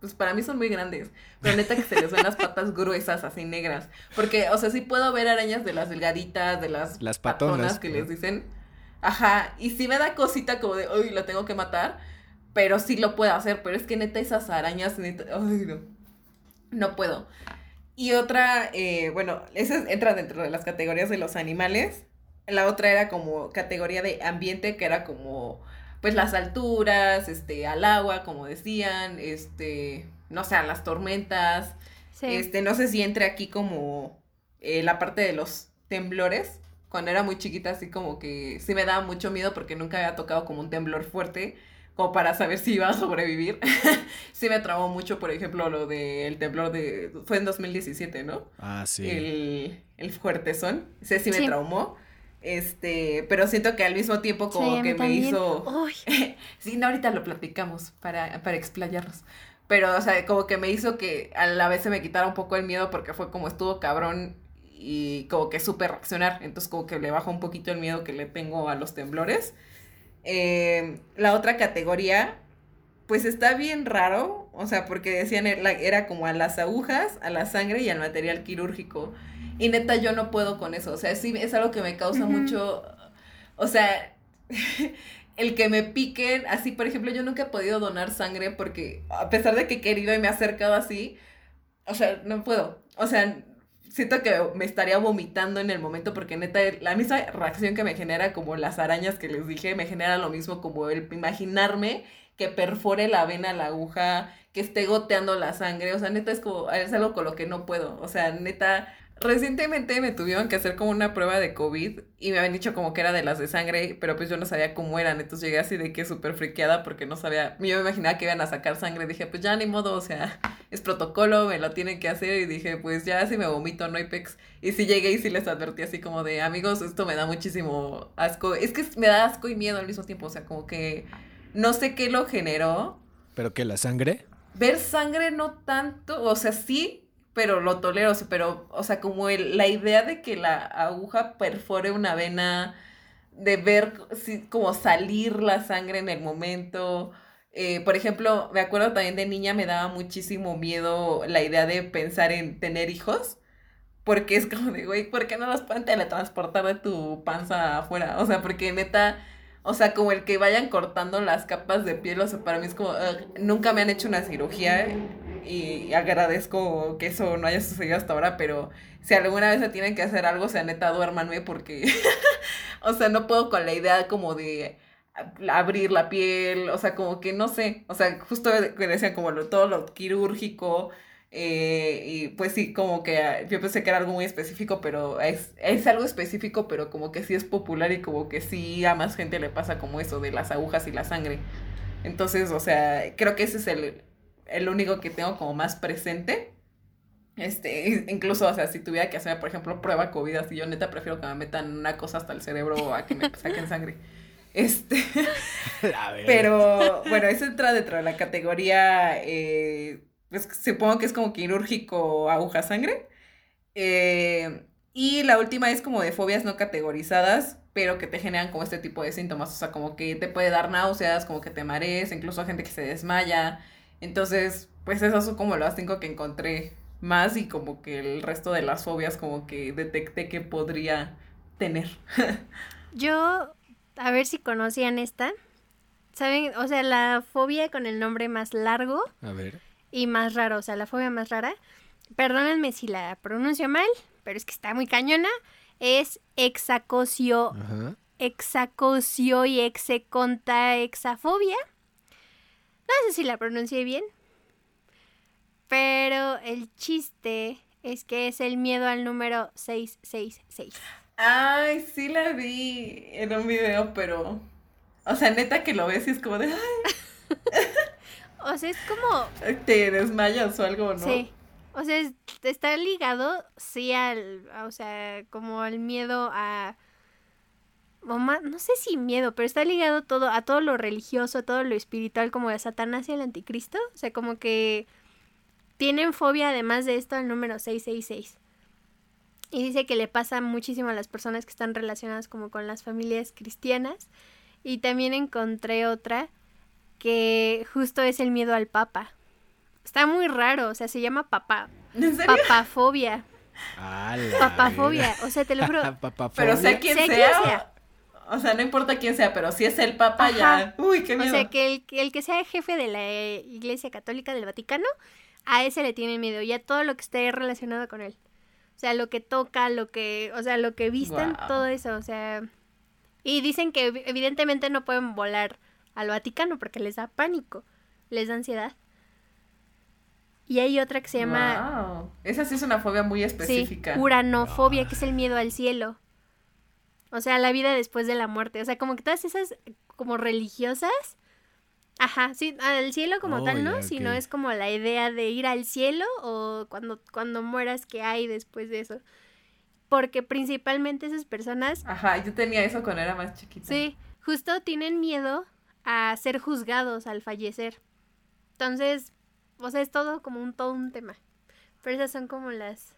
pues para mí son muy grandes, pero neta que se les ven las patas gruesas, así negras, porque, o sea, sí puedo ver arañas de las delgaditas, de las, las patonas, que les dicen, Ajá, y sí me da cosita como de, uy, lo tengo que matar, pero sí lo puedo hacer, pero es que neta esas arañas, neta, ay, no, no puedo. Y otra, eh, bueno, esa entra dentro de las categorías de los animales. La otra era como categoría de ambiente, que era como, pues las alturas, este, al agua, como decían, este, no sé, a las tormentas. Este, no sé si entre aquí como eh, la parte de los temblores. Cuando era muy chiquita, así como que sí me daba mucho miedo porque nunca había tocado como un temblor fuerte como para saber si iba a sobrevivir. sí me trabó mucho, por ejemplo, lo del temblor de... Fue en 2017, ¿no? Ah, sí. El, el fuertezón. Sí, sí me traumó. Este, pero siento que al mismo tiempo como que me hizo... sí, no, ahorita lo platicamos para, para explayarnos. Pero, o sea, como que me hizo que a la vez se me quitara un poco el miedo porque fue como estuvo cabrón y como que supe reaccionar. Entonces como que le bajó un poquito el miedo que le tengo a los temblores. Eh, la otra categoría, pues está bien raro, o sea, porque decían era como a las agujas, a la sangre y al material quirúrgico. Y neta, yo no puedo con eso, o sea, sí es algo que me causa mucho, o sea, el que me piquen, así, por ejemplo, yo nunca he podido donar sangre porque a pesar de que he querido y me he acercado así, o sea, no puedo, o sea, siento que me estaría vomitando en el momento porque neta la misma reacción que me genera como las arañas que les dije me genera lo mismo como el imaginarme que perfore la vena la aguja que esté goteando la sangre. O sea neta es como es algo con lo que no puedo. O sea neta Recientemente me tuvieron que hacer como una prueba de COVID y me habían dicho como que era de las de sangre, pero pues yo no sabía cómo eran, entonces llegué así de que súper friqueada porque no sabía, yo me imaginaba que iban a sacar sangre, dije pues ya ni modo, o sea, es protocolo, me lo tienen que hacer y dije pues ya si me vomito no hay pex. Y si llegué y sí les advertí así como de amigos, esto me da muchísimo asco, es que me da asco y miedo al mismo tiempo, o sea, como que no sé qué lo generó. ¿Pero qué, la sangre? Ver sangre no tanto, o sea, sí, pero lo tolero, pero, o sea, como el, la idea de que la aguja perfore una vena, de ver si, como salir la sangre en el momento. Eh, por ejemplo, me acuerdo también de niña me daba muchísimo miedo la idea de pensar en tener hijos. Porque es como de, güey, ¿por qué no los pueden teletransportar de tu panza afuera? O sea, porque neta, o sea, como el que vayan cortando las capas de piel, o sea, para mí es como, nunca me han hecho una cirugía y agradezco que eso no haya sucedido hasta ahora, pero si alguna vez se tienen que hacer algo, sea, neta, duérmanme porque, o sea, no puedo con la idea como de abrir la piel, o sea, como que no sé, o sea, justo que decían como lo, todo lo quirúrgico, eh, y pues sí, como que yo pensé que era algo muy específico, pero es, es algo específico, pero como que sí es popular y como que sí a más gente le pasa como eso de las agujas y la sangre. Entonces, o sea, creo que ese es el, el único que tengo como más presente. Este, incluso, o sea, si tuviera que hacer, por ejemplo, prueba COVID, así yo neta prefiero que me metan una cosa hasta el cerebro o a que me saquen sangre. Este. pero, bueno, eso entra dentro de la categoría, eh, pues supongo que es como quirúrgico aguja sangre. Eh, y la última es como de fobias no categorizadas, pero que te generan como este tipo de síntomas, o sea, como que te puede dar náuseas, como que te marees, incluso gente que se desmaya, entonces, pues esas son como las cinco que encontré más y como que el resto de las fobias como que detecté que podría tener. Yo, a ver si conocían esta. ¿Saben? O sea, la fobia con el nombre más largo. A ver. Y más raro, o sea, la fobia más rara. Perdónenme si la pronuncio mal, pero es que está muy cañona. Es exacocio. Ajá. Exacocio y execonta exafobia. No sé si la pronuncié bien. Pero el chiste es que es el miedo al número 666. Ay, sí la vi en un video, pero. O sea, neta que lo ves y es como de. o sea, es como. Te desmayas o algo, ¿no? Sí. O sea, está ligado, sí, al. O sea, como al miedo a no sé si miedo, pero está ligado todo a todo lo religioso, a todo lo espiritual como de Satanás y el anticristo. O sea, como que tienen fobia además de esto al número 666. Y dice que le pasa muchísimo a las personas que están relacionadas como con las familias cristianas. Y también encontré otra que justo es el miedo al papa. Está muy raro, o sea, se llama papá. Papafobia. Papafobia, o sea, te lo juro. Pero sé quién sea. O sea, no importa quién sea, pero si es el Papa ya, uy, qué miedo. O sea, que el, el que sea jefe de la Iglesia Católica del Vaticano, a ese le tiene miedo y a todo lo que esté relacionado con él. O sea, lo que toca, lo que, o sea, lo que vistan, todo eso, o sea, y dicen que evidentemente no pueden volar al Vaticano porque les da pánico, les da ansiedad. Y hay otra que se llama... Esa sí es una fobia muy específica. Sí, uranofobia, que es el miedo al cielo. O sea, la vida después de la muerte. O sea, como que todas esas como religiosas. Ajá, sí, al cielo como tal, ¿no? Si no es como la idea de ir al cielo o cuando, cuando mueras, ¿qué hay después de eso? Porque principalmente esas personas... Ajá, yo tenía eso cuando era más chiquita. Sí, justo tienen miedo a ser juzgados al fallecer. Entonces, o sea, es todo como un todo un tema. Pero esas son como las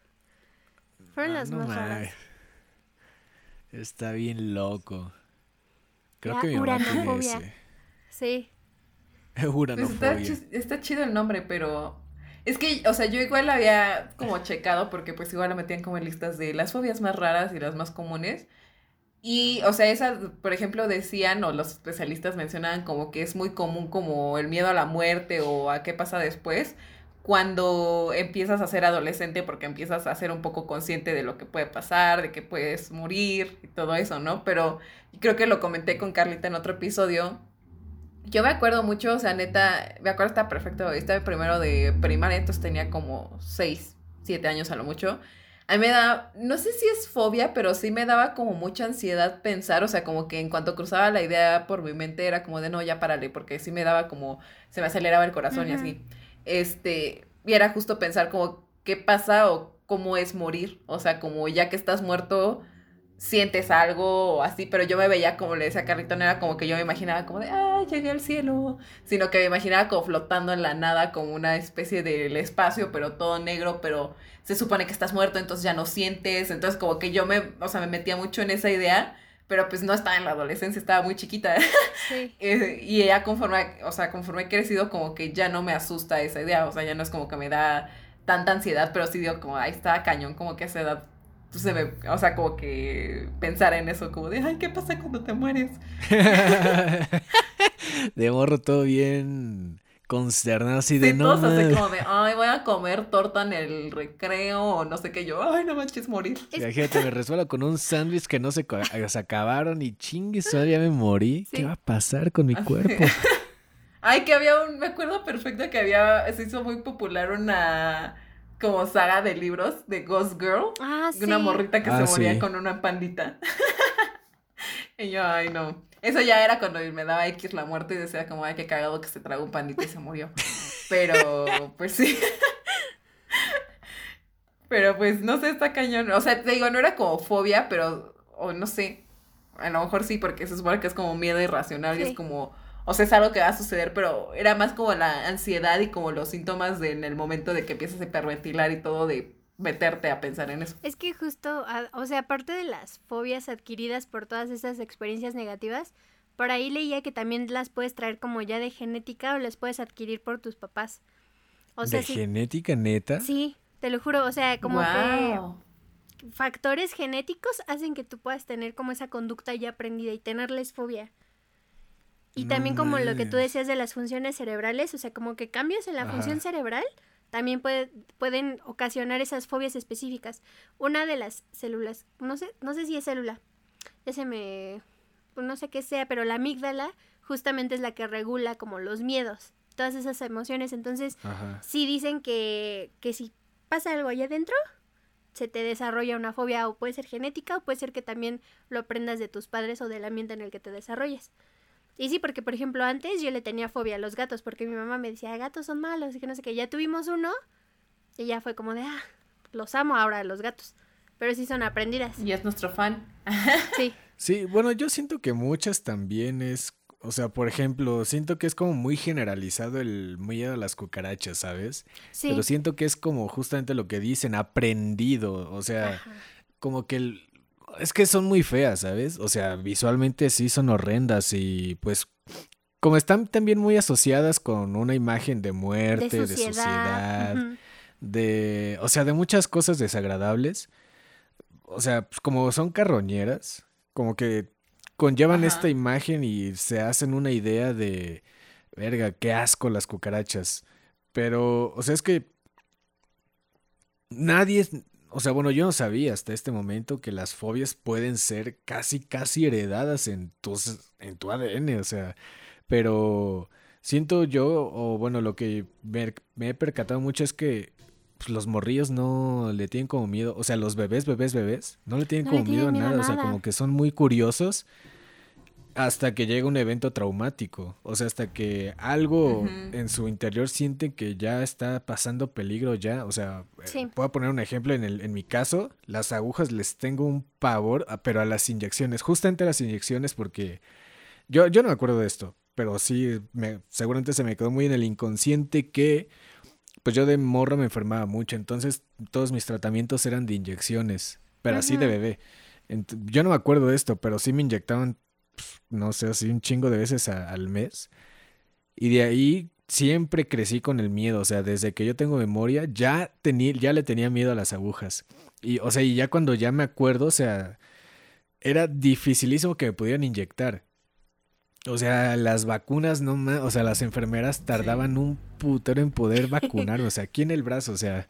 fueron ah, las más raras. Está bien loco. Creo que mi uranofobia. Sí. uranofobia. Pues está, está chido el nombre, pero es que, o sea, yo igual había como checado porque pues igual lo metían como en listas de las fobias más raras y las más comunes. Y, o sea, esas, por ejemplo, decían, o los especialistas mencionaban como que es muy común como el miedo a la muerte o a qué pasa después, cuando empiezas a ser adolescente porque empiezas a ser un poco consciente de lo que puede pasar, de que puedes morir y todo eso, ¿no? Pero creo que lo comenté con Carlita en otro episodio. Yo me acuerdo mucho, o sea, neta, me acuerdo está perfecto, estaba primero de primaria, entonces tenía como 6, 7 años a lo mucho. A mí me da, no sé si es fobia, pero sí me daba como mucha ansiedad pensar, o sea, como que en cuanto cruzaba la idea por mi mente era como de no, ya párale, porque sí me daba como, se me aceleraba el corazón y así. Este, y era justo pensar como qué pasa o cómo es morir, o sea, como ya que estás muerto, sientes algo o así, pero yo me veía como le decía a no era como que yo me imaginaba como de, ah, llegué al cielo, sino que me imaginaba como flotando en la nada, como una especie del espacio, pero todo negro, pero se supone que estás muerto, entonces ya no sientes, entonces como que yo me, o sea, me metía mucho en esa idea, pero pues no estaba en la adolescencia, estaba muy chiquita. Sí. Eh, y ella conforme, o sea, conforme he crecido, como que ya no me asusta esa idea, o sea, ya no es como que me da tanta ansiedad, pero sí digo como, ahí está cañón, como que a esa edad pues, se me, o sea, como que pensar en eso, como de, ay, ¿qué pasa cuando te mueres? de morro todo bien consternado así de no. como de, ay, voy a comer torta en el recreo o no sé qué yo, ay, no manches morir. Imagínate, me resuelvo con un sándwich que no se, se acabaron y chingues, todavía me morí. ¿Qué va a pasar con mi cuerpo? ay, que había un, me acuerdo perfecto que había, se hizo muy popular una como saga de libros de Ghost Girl. Ah, sí. Una morrita que se ah, moría con una pandita. y yo, ay, no. Eso ya era cuando me daba X la muerte y decía como, ay, qué cagado que se tragó un pandita y se murió. Pero, pues sí. pero pues no sé, está cañón. O sea, te digo, no era como fobia, pero, o no sé. A lo mejor sí, porque se supone que es como miedo irracional y es como o sea, es algo que va a suceder, pero era más como la ansiedad y como los síntomas de, en el momento de que empiezas a hiperventilar y todo de meterte a pensar en eso. Es que justo, o sea, aparte de las fobias adquiridas por todas esas experiencias negativas, por ahí leía que también las puedes traer como ya de genética o las puedes adquirir por tus papás. O sea, ¿De genética neta? Sí, te lo juro, o sea, como que factores genéticos hacen que tú puedas tener como esa conducta ya aprendida y tenerles fobia. Y también como lo que tú decías de las funciones cerebrales, o sea, como que cambios en la función cerebral también puede, pueden ocasionar esas fobias específicas. Una de las células, no sé, no sé si es célula, ya se me, no sé qué sea, pero la amígdala justamente es la que regula como los miedos, todas esas emociones. Entonces, sí dicen que, que si pasa algo allá adentro, se te desarrolla una fobia o puede ser genética o puede ser que también lo aprendas de tus padres o del ambiente en el que te desarrolles. Y sí, porque por ejemplo antes yo le tenía fobia a los gatos porque mi mamá me decía, gatos son malos y que no sé qué. Ya tuvimos uno y ya fue como de, ah, los amo ahora los gatos. Pero sí son aprendidas. Y es nuestro fan. sí. Sí, bueno, yo siento que muchas también es, o sea, por ejemplo, siento que es como muy generalizado el miedo a las cucarachas, ¿sabes? Sí. Pero siento que es como justamente lo que dicen, aprendido, o sea, como que el, es que son muy feas, ¿sabes? O sea, visualmente sí son horrendas y pues como están también muy asociadas con una imagen de muerte, de, sociedad, de, o sea, de muchas cosas desagradables. O sea, pues como son carroñeras, como que conllevan esta imagen y se hacen una idea de, verga, qué asco las cucarachas. Pero, o sea, es que nadie, o sea, bueno, yo no sabía hasta este momento que las fobias pueden ser casi, casi heredadas en, tus, en tu ADN, o sea, pero siento yo, o bueno, lo que me, he percatado mucho es que pues, los morrillos no le tienen como miedo, o sea, los bebés, bebés, bebés, no le tienen como miedo, a nada, o sea, como que son muy curiosos hasta que llega un evento traumático, o sea, hasta que algo en su interior siente que ya está pasando peligro ya, o sea, eh, puedo poner un ejemplo en, el, en mi caso, las agujas les tengo un pavor, ah, pero a las inyecciones, justamente a las inyecciones porque yo, yo no me acuerdo de esto, pero sí, me, seguramente se me quedó muy en el inconsciente que pues yo de morro me enfermaba mucho, entonces todos mis tratamientos eran de inyecciones, pero así de bebé. yo no me acuerdo de esto, pero sí me inyectaban no sé, así un chingo de veces al mes. Y de ahí siempre crecí con el miedo, o sea, desde que yo tengo memoria, ya, ya le tenía miedo a las agujas. Y, o sea, y ya cuando ya me acuerdo, o sea, era dificilísimo que me pudieran inyectar. O sea, las vacunas, no más, o sea, las enfermeras tardaban un putero en poder vacunarme, o sea, aquí en el brazo, o sea,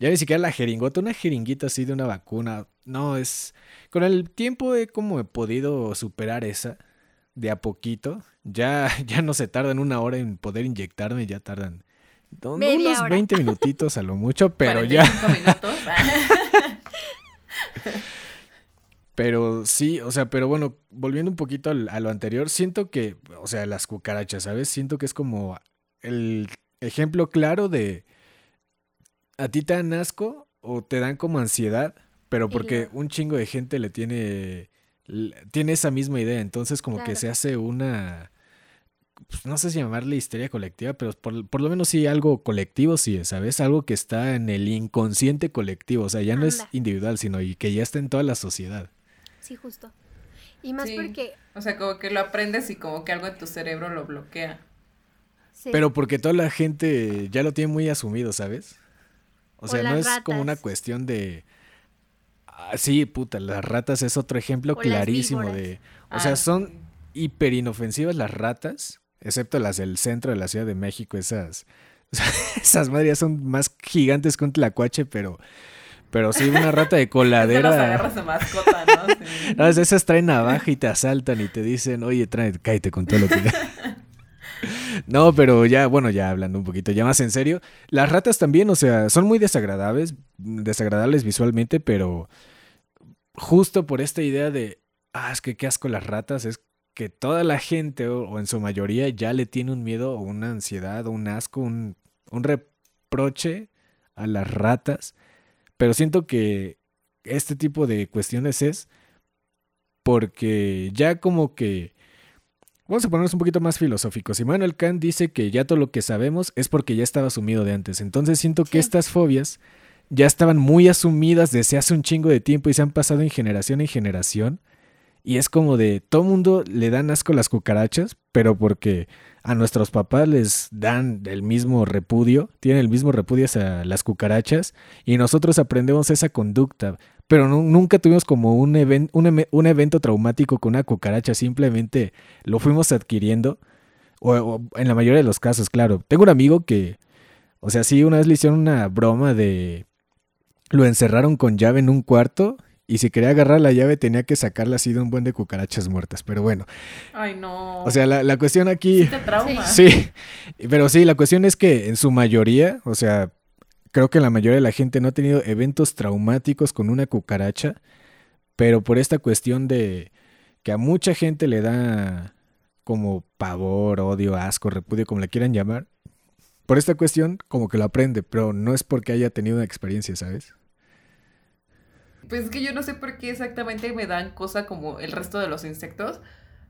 ya ni siquiera la jeringota, una jeringuita así de una vacuna, no, es, con el tiempo he como he podido superar esa, de a poquito, ya, ya no se tardan una hora en poder inyectarme, ya tardan unos 20 minutitos a lo mucho, pero ya. Pero sí, o sea, pero bueno, volviendo un poquito a lo anterior, siento que, o sea, las cucarachas, ¿sabes? Siento que es como el ejemplo claro de a ti te dan asco o te dan como ansiedad, pero porque un chingo de gente le tiene, tiene esa misma idea, entonces como que se hace una, pues, no sé si llamarle histeria colectiva, pero por, por, lo menos sí algo colectivo sí es, ¿sabes? Algo que está en el inconsciente colectivo, o sea, ya no es individual, sino y que ya está en toda la sociedad. Sí, justo. Y más porque... O sea, como que lo aprendes y como que algo en tu cerebro lo bloquea. Pero porque toda la gente ya lo tiene muy asumido, ¿sabes? O sea, no es como una cuestión de... Ah, sí, puta, las ratas es otro ejemplo clarísimo de... O sea, ah, son hiper inofensivas las ratas, excepto las del centro de la Ciudad de México, esas... esas madres son más gigantes que un tlacuache, pero pero sí, una rata de coladera. agarras de mascota, ¿no? no, esas traen navaja y te asaltan y te dicen, oye, trae, cállate con todo lo que. no, pero ya, bueno, ya hablando un poquito, ya más en serio. Las ratas también, o sea, son muy desagradables, desagradables visualmente, pero justo por esta idea de, ah, es que qué asco las ratas, es que toda la gente, o, en su mayoría, ya le tiene un miedo o una ansiedad o un asco, un, un reproche a las ratas pero siento que este tipo de cuestiones es porque ya como que... Vamos a ponernos un poquito más filosóficos. Immanuel Kant dice que ya todo lo que sabemos es porque ya estaba asumido de antes. Entonces siento que estas fobias ya estaban muy asumidas desde hace un chingo de tiempo y se han pasado en generación en generación. Y es como de todo mundo le dan asco las cucarachas, pero porque a nuestros papás les dan el mismo repudio, tienen el mismo repudio hacia las cucarachas y nosotros aprendemos esa conducta, pero nunca tuvimos como un, un, evento traumático con una cucaracha, simplemente lo fuimos adquiriendo, o, en la mayoría de los casos, claro. Tengo un amigo que, o sea, sí, una vez le hicieron una broma de... Lo encerraron con llave en un cuarto y si quería agarrar la llave tenía que sacarla así de un buen de cucarachas muertas. Pero bueno. Ay, no. O sea, la, cuestión aquí... Sí, te trauma. sí, pero sí, la cuestión es que en su mayoría, o sea, creo que la mayoría de la gente no ha tenido eventos traumáticos con una cucaracha, pero por esta cuestión de que a mucha gente le da como pavor, odio, asco, repudio, como le quieran llamar, por esta cuestión como que lo aprende, pero no es porque haya tenido una experiencia, ¿sabes? Pues es que yo no sé por qué exactamente me dan cosa como el resto de los insectos.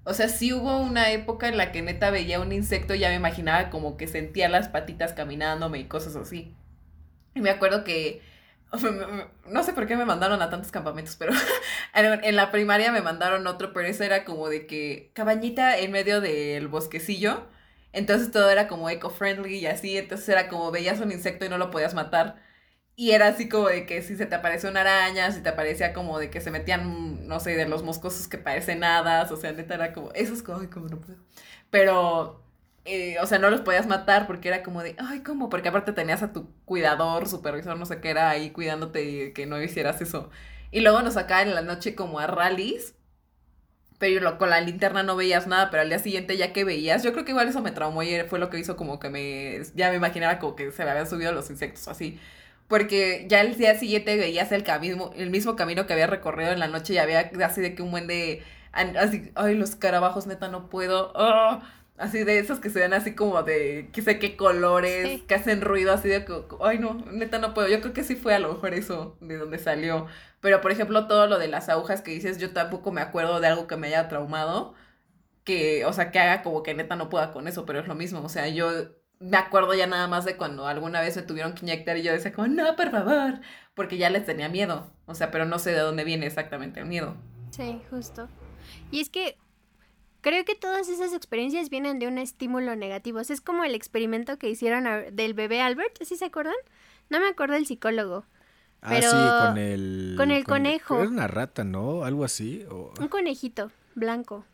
O sea, sí hubo una época en la que neta veía un insecto y ya me imaginaba como que sentía las patitas caminándome y cosas así. Y me acuerdo que, no sé por qué me mandaron a tantos campamentos, pero en la primaria me mandaron otro, pero eso era como de que cabañita en medio del bosquecillo. Entonces todo era como eco-friendly y así, entonces era como veías un insecto y no lo podías matar. Y era así como de que si se te apareció una araña, si te aparecía como de que se metían, no sé, de los moscosos que parecen hadas, o sea, neta era como, eso es como, no puedo. Pero, eh, o sea, no los podías matar porque era como de, ay, ¿cómo? Porque aparte tenías a tu cuidador, supervisor, no sé qué era ahí cuidándote y que no hicieras eso. Y luego nos sacaban en la noche como a rallies pero con la linterna no veías nada, pero al día siguiente ya que veías, yo creo que igual eso me traumó y fue lo que hizo como que me, ya me imaginaba como que se me habían subido los insectos así. Porque ya el día siguiente veías el, camino, el mismo camino que había recorrido en la noche y había así de que un buen de, así, ay, los carabajos, neta, no puedo. ¡ah! Así de esos que se ven así como de, qué sé qué colores, que hacen ruido así de, ay no, neta no puedo. Yo creo que sí fue a lo mejor eso de donde salió. Pero por ejemplo, todo lo de las agujas que dices, yo tampoco me acuerdo de algo que me haya traumado. Que, o sea, que haga como que neta no pueda con eso, pero es lo mismo. O sea, yo me acuerdo ya nada más de cuando alguna vez se tuvieron que inyectar y yo decía como, no, por favor, porque ya les tenía miedo. O sea, pero no sé de dónde viene exactamente el miedo. Sí, justo. Y es que creo que todas esas experiencias vienen de un estímulo negativo. es como el experimento que hicieron del bebé Albert, ¿sí se acuerdan? No me acuerdo el psicólogo. Pero ah, sí, con el... Con el conejo. Es una rata, ¿no? Algo así. Un conejito blanco.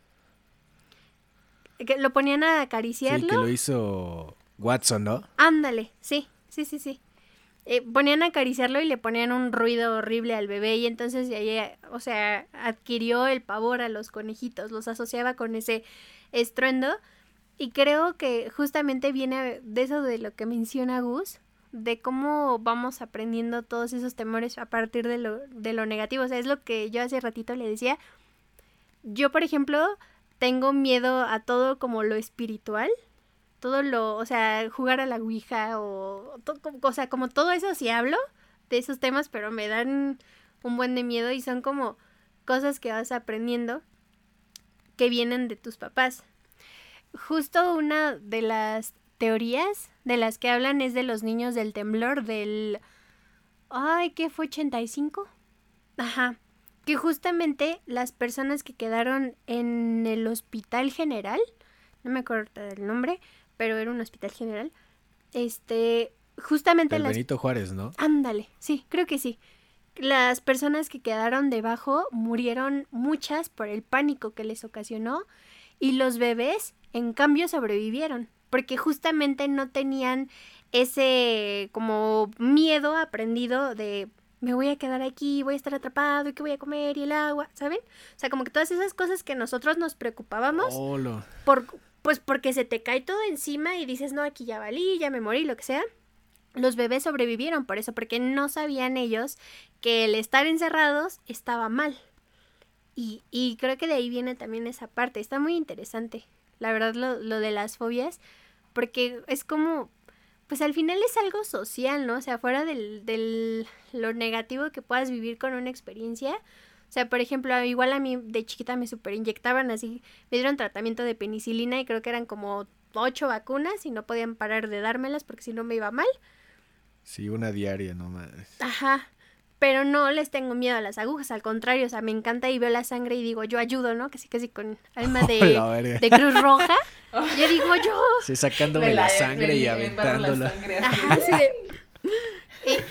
Que lo ponían a acariciarlo. Sí, que lo hizo Watson, ¿no? Ándale, sí, sí, sí, sí. Eh, ponían a acariciarlo y le ponían un ruido horrible al bebé y entonces ahí, o sea, adquirió el pavor a los conejitos, los asociaba con ese estruendo y creo que justamente viene de eso de lo que menciona Gus, de cómo vamos aprendiendo todos esos temores a partir de lo, de lo negativo. O sea, es lo que yo hace ratito le decía. Yo, por ejemplo, tengo miedo a todo como lo espiritual. Todo lo, o sea, jugar a la Ouija o, o sea, como todo eso sí hablo de esos temas, pero me dan un buen de miedo y son como cosas que vas aprendiendo que vienen de tus papás. Justo una de las teorías de las que hablan es de los niños del temblor del... Ay, ¿qué fue? ¿85? Ajá. Que justamente las personas que quedaron en el hospital general, no me acuerdo del nombre, pero era un hospital general, este, justamente el Benito Juárez, ¿no? Ándale, sí, creo que sí. Las personas que quedaron debajo murieron muchas por el pánico que les ocasionó y los bebés, en cambio, sobrevivieron porque justamente no tenían ese como miedo aprendido de me voy a quedar aquí, voy a estar atrapado y qué voy a comer y el agua, ¿saben? O sea, como que todas esas cosas que nosotros nos preocupábamos por pues porque se te cae todo encima y dices, "No, aquí ya valí, ya me morí, lo que sea." Los bebés sobrevivieron por eso, porque no sabían ellos que el estar encerrados estaba mal. Y, y creo que de ahí viene también esa parte. Está muy interesante. La verdad, lo, lo de las fobias porque es como, pues al final es algo social, ¿no? O sea, fuera del, del, lo negativo que puedas vivir con una experiencia. O sea, por ejemplo, igual a mí de chiquita me super inyectaban así, me dieron tratamiento de penicilina y creo que eran como ocho vacunas y no podían parar de dármelas porque si no me iba mal. Sí, una diaria, no más. Ajá pero no les tengo miedo a las agujas, al contrario, o sea, me encanta y veo la sangre y digo, yo ayudo, ¿no? Casi casi con alma de, de Cruz Roja. yo digo, yo. Sí, sacándome la, sangre y aventándola. Ajá, sí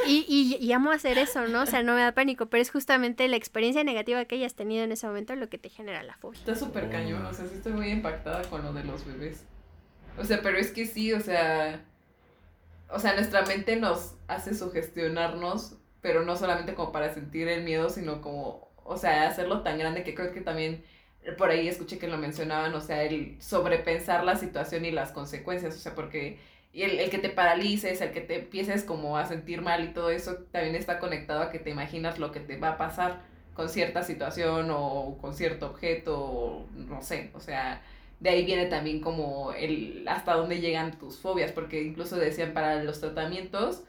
y, y, y, amo hacer eso, ¿no? O sea, no me da pánico, pero es justamente la experiencia negativa que hayas tenido en ese momento lo que te genera la fobia. Está súper cañón, o sea, sí estoy muy impactada con lo de los bebés. O sea, pero es que sí, o sea, o sea, nuestra mente nos hace sugestionarnos pero no solamente como para sentir el miedo, sino como, o sea, hacerlo tan grande que creo que también por ahí escuché que lo mencionaban, o sea, el sobrepensar la situación y las consecuencias, o sea, porque el, el que te paralices, el que te empieces como a sentir mal y todo eso también está conectado a que te imaginas lo que te va a pasar con cierta situación o con cierto objeto, o no sé, o sea, de ahí viene también como el hasta dónde llegan tus fobias, porque incluso decían para los tratamientos,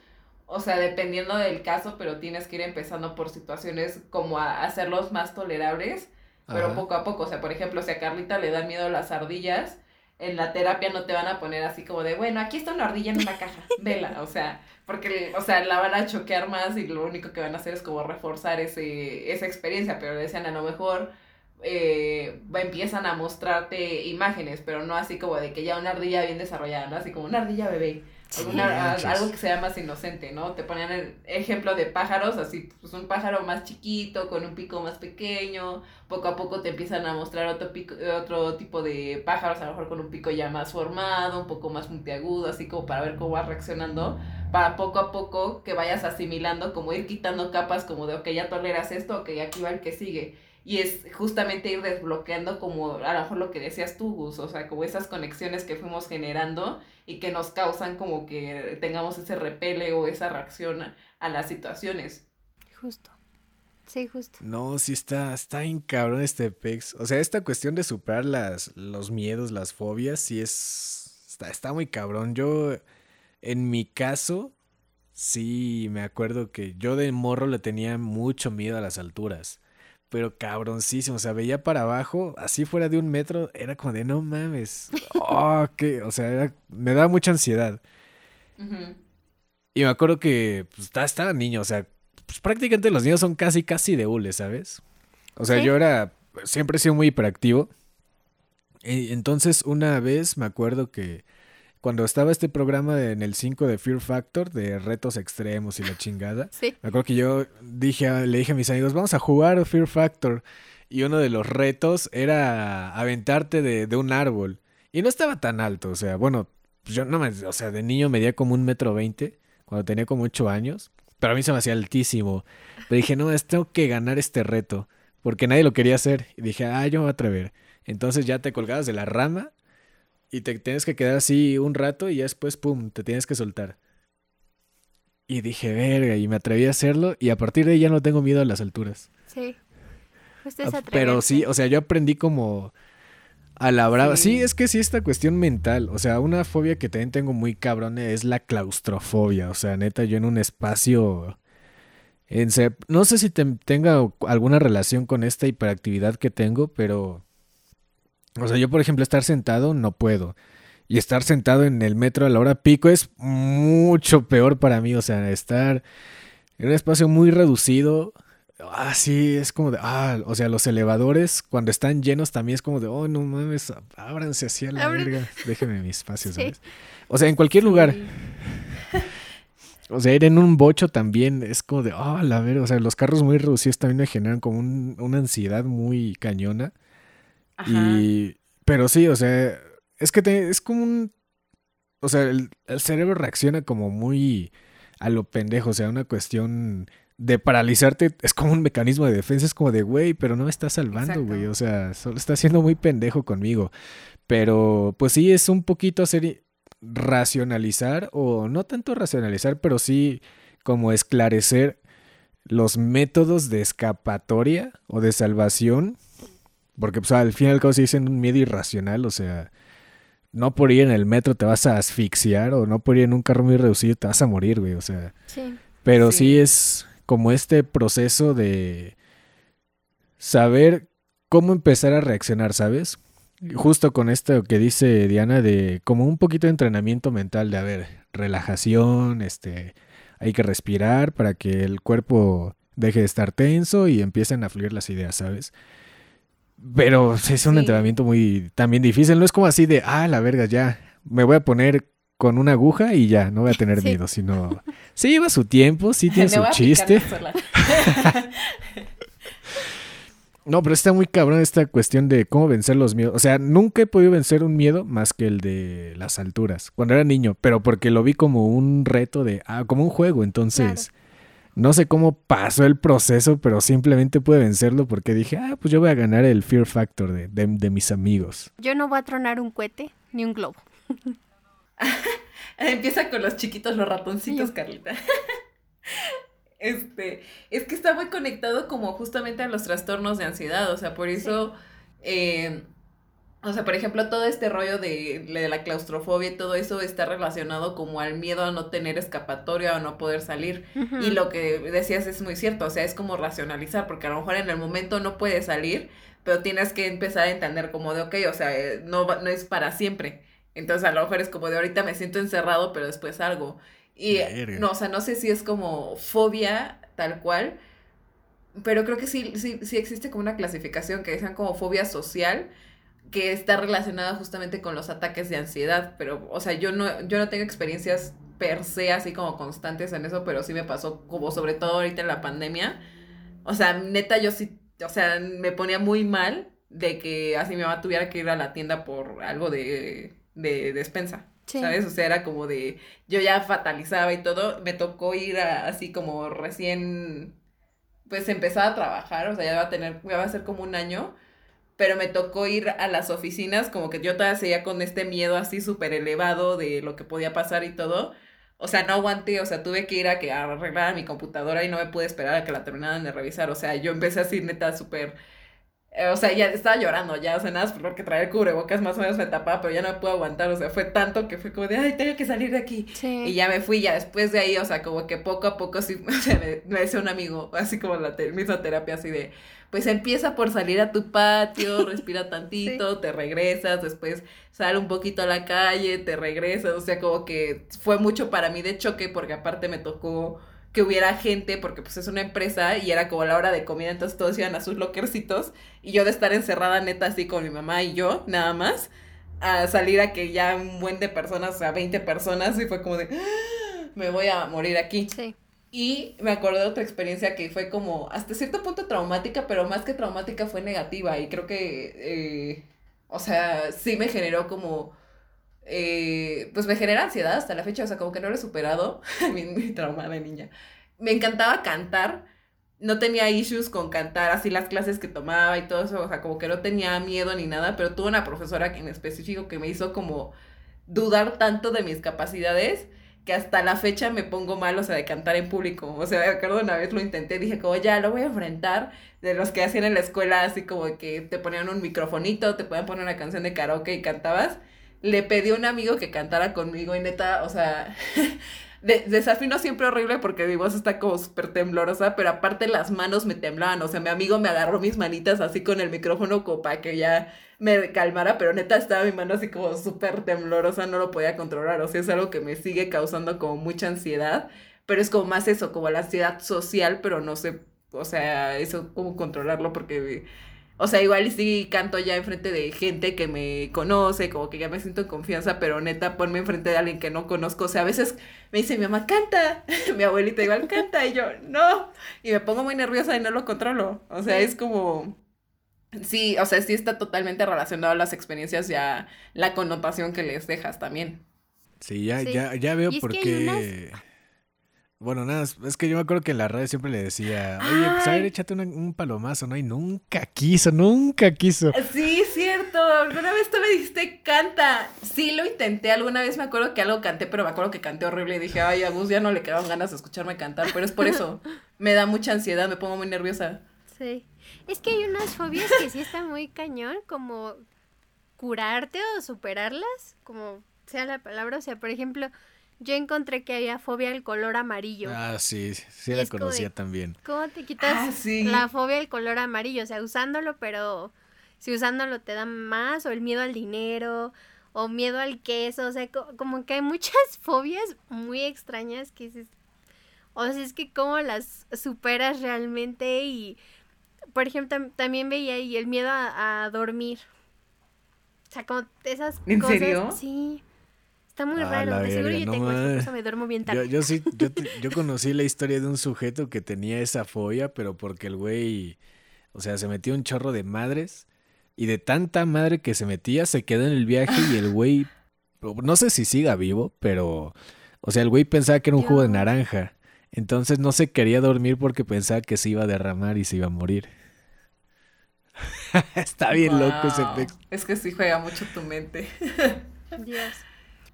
o sea, dependiendo del caso, pero tienes que ir empezando por situaciones como a hacerlos más tolerables, pero poco a poco. O sea, por ejemplo, si a Carlita le dan miedo las ardillas, en la terapia no te van a poner así como de, bueno, aquí está una ardilla en una caja, vela, o sea, porque, o sea, la van a choquear más y lo único que van a hacer es como reforzar ese, esa experiencia, pero decían a lo mejor eh, empiezan a mostrarte imágenes, pero no así como de que ya una ardilla bien desarrollada, ¿no? Así como una ardilla bebé algo que sea más inocente, ¿no? Te ponían el ejemplo de pájaros, así, pues un pájaro más chiquito, con un pico más pequeño, poco a poco te empiezan a mostrar otro, pico, otro tipo de pájaros, a lo mejor con un pico ya más formado, un poco más puntiagudo, así como para ver cómo va reaccionando, para poco a poco que vayas asimilando, como ir quitando capas como de, ok, ya toleras esto, ok, aquí va el que sigue y es justamente ir desbloqueando como a lo mejor lo que decías tú, Gus, o sea, como esas conexiones que fuimos generando y que nos causan como que tengamos ese repele o esa reacción a, las situaciones. Justo. Sí, justo. No, sí está, está bien cabrón este pex. O sea, esta cuestión de superar las, los miedos, las fobias, sí es, está, está muy cabrón. Yo, en mi caso, sí me acuerdo que yo de morro le tenía mucho miedo a las alturas pero cabroncísimo. O sea, veía para abajo, así fuera de un metro, era como de no mames. Oh, qué, o sea, me daba mucha ansiedad. Y me acuerdo que pues, estaba, niño, o sea, pues, prácticamente los niños son casi, casi de hule, ¿sabes? O sea, yo era, siempre he sido muy hiperactivo. Y entonces una vez me acuerdo que cuando estaba este programa en el 5 de Fear Factor, de retos extremos y la chingada, sí. me acuerdo que yo dije, le dije a mis amigos, vamos a jugar Fear Factor. Y uno de los retos era aventarte de, un árbol. Y no estaba tan alto, o sea, bueno, yo no me, o sea, de niño medía como un metro veinte, cuando tenía como ocho años. Pero a mí se me hacía altísimo. Pero dije, no, tengo que ganar este reto. Porque nadie lo quería hacer. Y dije, ah, yo me voy a atrever. Entonces ya te colgabas de la rama y te tienes que quedar así un rato y ya después, pum, te tienes que soltar. Y dije, verga, y me atreví a hacerlo y a partir de ahí ya no tengo miedo a las alturas. Sí. Ah, pero sí, o sea, yo aprendí como a la brava. Sí. es que sí, esta cuestión mental. O sea, una fobia que también tengo muy cabrón es la claustrofobia. O sea, neta, yo en un espacio. En no sé si tenga alguna relación con esta hiperactividad que tengo, pero o sea, yo por ejemplo estar sentado no puedo. Y estar sentado en el metro a la hora pico es mucho peor para mí. O sea, estar en un espacio muy reducido. Ah, sí, es como de. Ah, o sea, los elevadores cuando están llenos también es como de. Oh, no mames, ábranse así a la verga. Déjenme mi espacio, ¿sabes? O sea, en cualquier lugar. O sea, ir en un bocho también es como de. Oh, la verga. O sea, los carros muy reducidos también me generan como una ansiedad muy cañona. Y, pero sí, o sea, es que es como un, o sea, el, cerebro reacciona como muy a lo pendejo, o sea, una cuestión de paralizarte es como un mecanismo de defensa, es como de, güey, pero no me estás salvando, güey, o sea, solo está siendo muy pendejo conmigo. Pero, pues sí, es un poquito hacer racionalizar, o no tanto racionalizar, pero sí como esclarecer los métodos de escapatoria o de salvación porque pues al fin y al cabo se dicen un miedo irracional, o sea, no por ir en el metro te vas a asfixiar o no por ir en un carro muy reducido te vas a morir, güey, o sea. Sí. Pero sí. es como este proceso de saber cómo empezar a reaccionar, ¿sabes? Justo con esto que dice Diana de como un poquito de entrenamiento mental de, a ver, relajación, este, hay que respirar para que el cuerpo deje de estar tenso y empiecen a fluir las ideas, ¿sabes? Pero es un entrenamiento muy también difícil. No es como así de, ah, la verga, ya, me voy a poner con una aguja y ya, no voy a tener miedo, sino... Sí lleva su tiempo, sí tiene su chiste. no, pero está muy cabrón esta cuestión de cómo vencer los miedos. O sea, nunca he podido vencer un miedo más que el de las alturas, cuando era niño, pero porque lo vi como un reto de, ah, como un juego, entonces... No sé cómo pasó el proceso, pero simplemente pude vencerlo porque dije, ah, pues yo voy a ganar el Fear Factor de, de, mis amigos. Yo no voy a tronar un cohete ni un globo. Empieza con los chiquitos, los ratoncitos, Carlita. este, es que está muy conectado como justamente a los trastornos de ansiedad, o sea, por eso eh, o sea, por ejemplo, todo este rollo de, la claustrofobia y todo eso está relacionado como al miedo a no tener escapatoria o no poder salir. Y lo que decías es muy cierto, o sea, es como racionalizar, porque a lo mejor en el momento no puedes salir, pero tienes que empezar a entender como de, ok, o sea, eh, no, no es para siempre. Entonces a lo mejor es como de ahorita me siento encerrado, pero después salgo. Y no, o sea, no sé si es como fobia tal cual, pero creo que sí, sí, sí existe como una clasificación que dicen como fobia social que está relacionada justamente con los ataques de ansiedad, pero, o sea, yo no, yo no tengo experiencias per se así como constantes en eso, pero sí me pasó como sobre todo ahorita en la pandemia. O sea, neta yo sí, o sea, me ponía muy mal de que así mi mamá tuviera que ir a la tienda por algo de, de despensa. ¿Sabes? O sea, era como de, yo ya fatalizaba y todo, me tocó ir así como recién, pues empezaba a trabajar, o sea, ya va a tener, ya va a ser como un año, pero me tocó ir a las oficinas, como que yo todavía seguía con este miedo así súper elevado de lo que podía pasar y todo. O sea, no aguanté, o sea, tuve que ir a que arreglar mi computadora y no me pude esperar a que la terminaran de revisar. O sea, yo empecé así neta súper o sea, ya estaba llorando, ya, o sea, nada, porque traer el cubrebocas más o menos me tapaba, pero ya no me pude aguantar, o sea, fue tanto que fue como de, ay, tengo que salir de aquí. Sí. Y ya me fui, ya después de ahí, o sea, como que poco a poco sí, o sea, me, me decía un amigo, así como la misma terapia, así de, pues empieza por salir a tu patio, respira tantito, te regresas, después sale un poquito a la calle, te regresas, o sea, como que fue mucho para mí de choque, porque aparte me tocó que hubiera gente, porque pues es una empresa y era como la hora de comida, entonces todos iban a sus lockercitos y yo de estar encerrada neta así con mi mamá y yo, nada más, a salir a que ya un buen de personas, o sea, 20 personas y fue como de, ah, me voy a morir aquí. Sí. Y me acordé de otra experiencia que fue como hasta cierto punto traumática, pero más que traumática fue negativa y creo que, eh, o sea, sí me generó como eh, pues me genera ansiedad hasta la fecha, o sea, como que no lo he superado, mi, mi trauma de niña. Me encantaba cantar, no tenía issues con cantar, así las clases que tomaba y todo eso, o sea, como que no tenía miedo ni nada, pero tuve una profesora en específico que me hizo como dudar tanto de mis capacidades que hasta la fecha me pongo mal, o sea, de cantar en público. O sea, me acuerdo una vez lo intenté, dije como ya lo voy a enfrentar, de los que hacían en la escuela, así como que te ponían un microfonito, te podían poner una canción de karaoke y cantabas le pedí a un amigo que cantara conmigo y neta, o sea, de, desafino siempre horrible porque mi voz está como súper temblorosa, pero aparte las manos me temblaban, o sea, mi amigo me agarró mis manitas así con el micrófono como para que ya me calmara, pero neta estaba mi mano así como súper temblorosa, no lo podía controlar, o sea, es algo que me sigue causando como mucha ansiedad, pero es como más eso, como la ansiedad social, pero no sé, o sea, eso como controlarlo porque o sea, igual sí canto ya enfrente de gente que me conoce, como que ya me siento en confianza, pero neta, ponme enfrente de alguien que no conozco. O sea, a veces me dice mi mamá, canta. mi abuelita igual canta. Y yo, no. Y me pongo muy nerviosa y no lo controlo. O sea, es como. Sí, o sea, sí está totalmente relacionado a las experiencias y a la connotación que les dejas también. Sí, ya, ya, ya veo por qué. Bueno, nada, es que yo me acuerdo que en la radio siempre le decía, oye, pues a ver, échate un palomazo, ¿no? Y nunca quiso, nunca quiso. Sí, cierto. Alguna vez tú me dijiste, canta. Sí, lo intenté. Alguna vez me acuerdo que algo canté, pero me acuerdo que canté horrible y dije, ay, a Gus ya no le quedaban ganas de escucharme cantar. Pero es por eso. me da mucha ansiedad, me pongo muy nerviosa. Sí. Es que hay unas fobias que sí están muy cañón, como curarte o superarlas, como sea la palabra. O sea, por ejemplo yo encontré que había fobia al color amarillo. Ah, sí, sí la conocía también. ¿Cómo te quitas ah, la fobia al color amarillo? O sea, usándolo, pero si usándolo te da más, o el miedo al dinero, o miedo al queso, o sea, como que hay muchas fobias muy extrañas que dices, o sea, es que cómo las superas realmente y, por ejemplo, también veía ahí el miedo a, dormir. O sea, como esas ¿En serio? Sí. Está muy raro, de seguro yo tengo eso, me duermo bien tarde. Yo, sí, yo, yo conocí la historia de un sujeto que tenía esa fobia, pero porque el güey, o sea, se metió un chorro de madres y de tanta madre que se metía, se quedó en el viaje y el güey, no sé si siga vivo, pero, o sea, el güey pensaba que era un jugo de naranja. Entonces no se quería dormir porque pensaba que se iba a derramar y se iba a morir. Está bien loco ese texto. Es que sí juega mucho tu mente. Dios.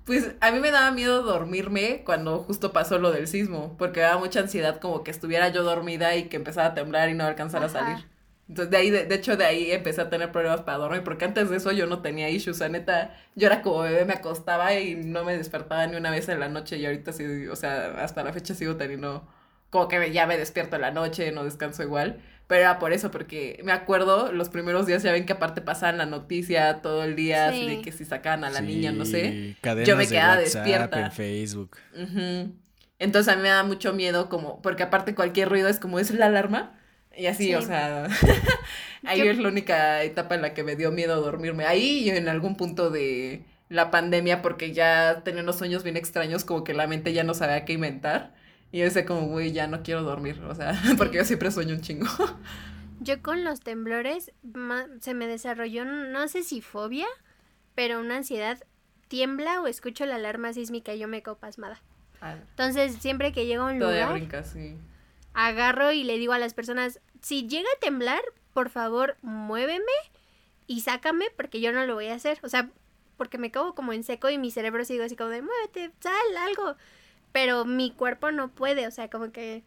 Pues a mí me daba miedo dormirme cuando justo pasó lo del sismo, porque me daba mucha ansiedad como que estuviera yo dormida y que empezara a temblar y no alcanzara a salir. Entonces de ahí, de, hecho de ahí empecé a tener problemas para dormir, porque antes de eso yo no tenía issues, o sea, neta, yo era como bebé, me acostaba y no me despertaba ni una vez en la noche y ahorita sí, o sea, hasta la fecha sigo teniendo, como que ya me despierto en la noche, no descanso igual, pero era por eso, porque me acuerdo, los primeros días ya ven que aparte pasaban la noticia todo el día, de que si sacaban a la niña, no sé. Yo me quedaba despierta. En Facebook. Entonces a mí me da mucho miedo, como, porque aparte cualquier ruido es como, ¿es la alarma? Y así, o sea, ahí es la única etapa en la que me dio miedo dormirme. Ahí y en algún punto de, la pandemia porque ya tenía unos sueños bien extraños, como que la mente ya no sabía qué inventar. Y yo decía como, güey, ya no quiero dormir, o sea, porque yo siempre sueño un chingo. Yo con los temblores se me desarrolló, no sé si fobia, pero una ansiedad. Tiembla o escucho la alarma sísmica y yo me quedo pasmada. Ah. Entonces, siempre que llego a un lugar, agarro y le digo a las personas, si llega a temblar, por favor, muéveme y sácame porque yo no lo voy a hacer. O sea, porque me cago como en seco y mi cerebro sigue así como de, muévete, sal, algo. Pero mi cuerpo no puede, o sea, como que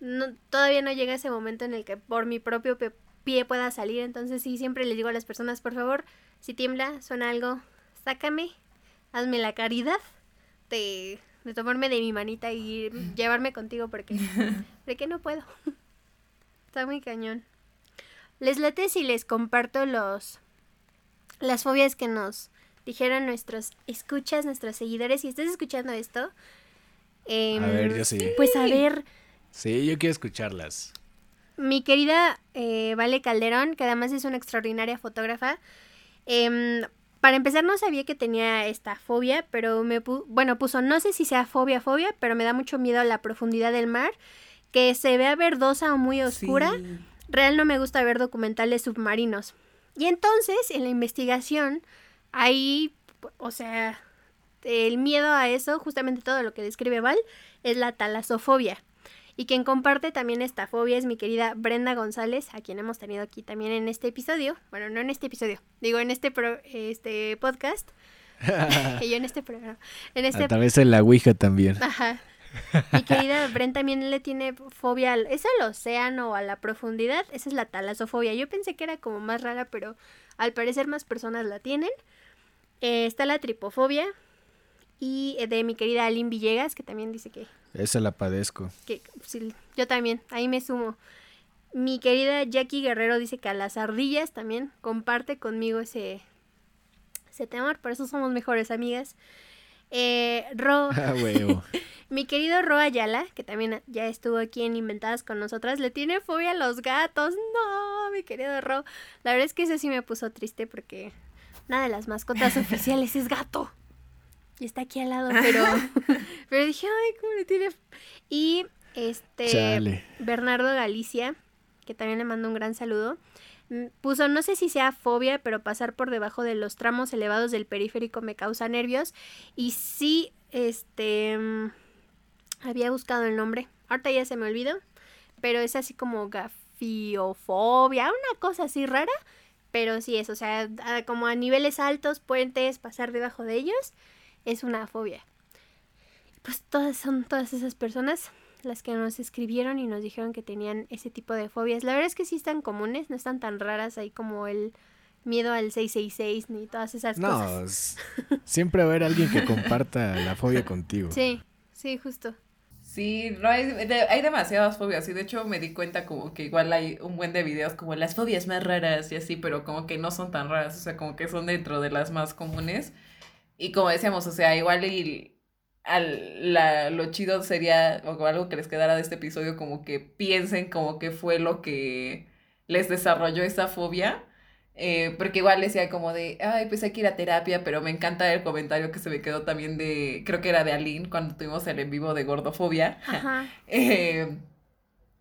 no, todavía no llega ese momento en el que por mi propio pie pueda salir. Entonces sí, siempre les digo a las personas, por favor, si tiembla, suena algo, sácame, hazme la caridad de, de tomarme de mi manita y llevarme contigo porque, porque no puedo. Está muy cañón. Les late si les comparto los las fobias que nos dijeron nuestros escuchas, nuestros seguidores. Si estás escuchando esto, a ver, yo em, sí. Pues a ver. Sí, yo quiero escucharlas. Mi querida eh, Vale Calderón, que además es una extraordinaria fotógrafa. Em, para empezar, no sabía que tenía esta fobia, pero me bueno, puso, no sé si sea fobia, fobia, pero me da mucho miedo a la profundidad del mar, que se vea verdosa o muy oscura. Real no me gusta ver documentales submarinos. Y entonces, en la investigación, ahí, o sea, el miedo a eso, justamente todo lo que describe Val, es la talasofobia. Y quien comparte también esta fobia es mi querida Brenda González, a quien hemos tenido aquí también en este episodio. Bueno, no en este episodio, digo en este, este podcast. y yo en este programa. En este... A través de la Ouija también. Ajá. Mi querida Brenda también le tiene fobia al, es al océano o a la profundidad. Esa es la talasofobia. Yo pensé que era como más rara, pero al parecer más personas la tienen. Eh, está la tripofobia, y eh, de mi querida Aline Villegas, que también dice que... Esa la padezco. Que, yo también, ahí me sumo. Mi querida Jackie Guerrero dice que a las ardillas también comparte conmigo ese, ese temor, por eso somos mejores amigas. Eh, Ro, ah, mi querido Ro Ayala, que también ya estuvo aquí en Inventadas con nosotras, le tiene fobia a los gatos. No, mi querido Ro. La verdad es que eso sí me puso triste porque una de las mascotas oficiales es gato y está aquí al lado, pero, pero dije, ay, ¿cómo le tiene? Y este, Bernardo Galicia, que también le mando un gran saludo, puso, no sé si sea fobia, pero pasar por debajo de los tramos elevados del periférico me causa nervios. Y sí, este, mm, había buscado el nombre, ahorita ya se me olvidó, pero es así como gafiofobia, una cosa así rara. Pero sí es, o sea, como a niveles altos, puentes, pasar debajo de ellos es una fobia. Pues todas son todas esas personas las que nos escribieron y nos dijeron que tenían ese tipo de fobias. La verdad es que sí están comunes, no están tan raras ahí como el miedo al 666 ni todas esas cosas. No, siempre va a haber alguien que comparta la fobia contigo. Sí, sí, justo. Sí, no hay, hay demasiadas fobias y de hecho me di cuenta como que igual hay un buen de videos como las fobias más raras y así, pero como que no son tan raras, o sea, como que son dentro de las más comunes. Y como decíamos, o sea, igual y al, la, lo chido sería, o algo que les quedara de este episodio, como que piensen como que fue lo que les desarrolló esa fobia. Eh, porque igual decía como de, ay, pues hay que ir a terapia, pero me encanta el comentario que se me quedó también de, creo que era de Aline, cuando tuvimos el en vivo de gordofobia, eh,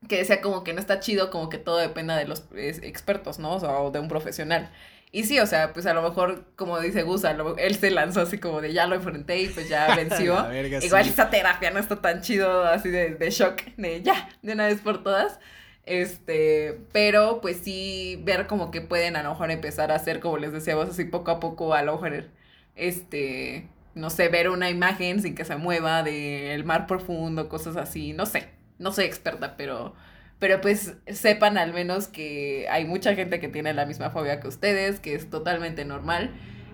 que decía como que no está chido, como que todo dependa de los expertos, ¿no? O, o de un profesional. Y sí, o sea, pues a lo mejor, como dice Gus, él se lanzó así como de ya lo enfrenté y pues ya venció. Igual esa terapia no está tan chido así de, de shock, de ya, de una vez por todas. Este, pero pues sí, ver como que pueden a lo mejor empezar a hacer, como les decíamos, así poco a poco, a lo mejor, este, no sé, ver una imagen sin que se mueva del mar profundo, cosas así, no sé, no soy experta, pero pero pues sepan al menos que hay mucha gente que tiene la misma fobia que ustedes, que es totalmente normal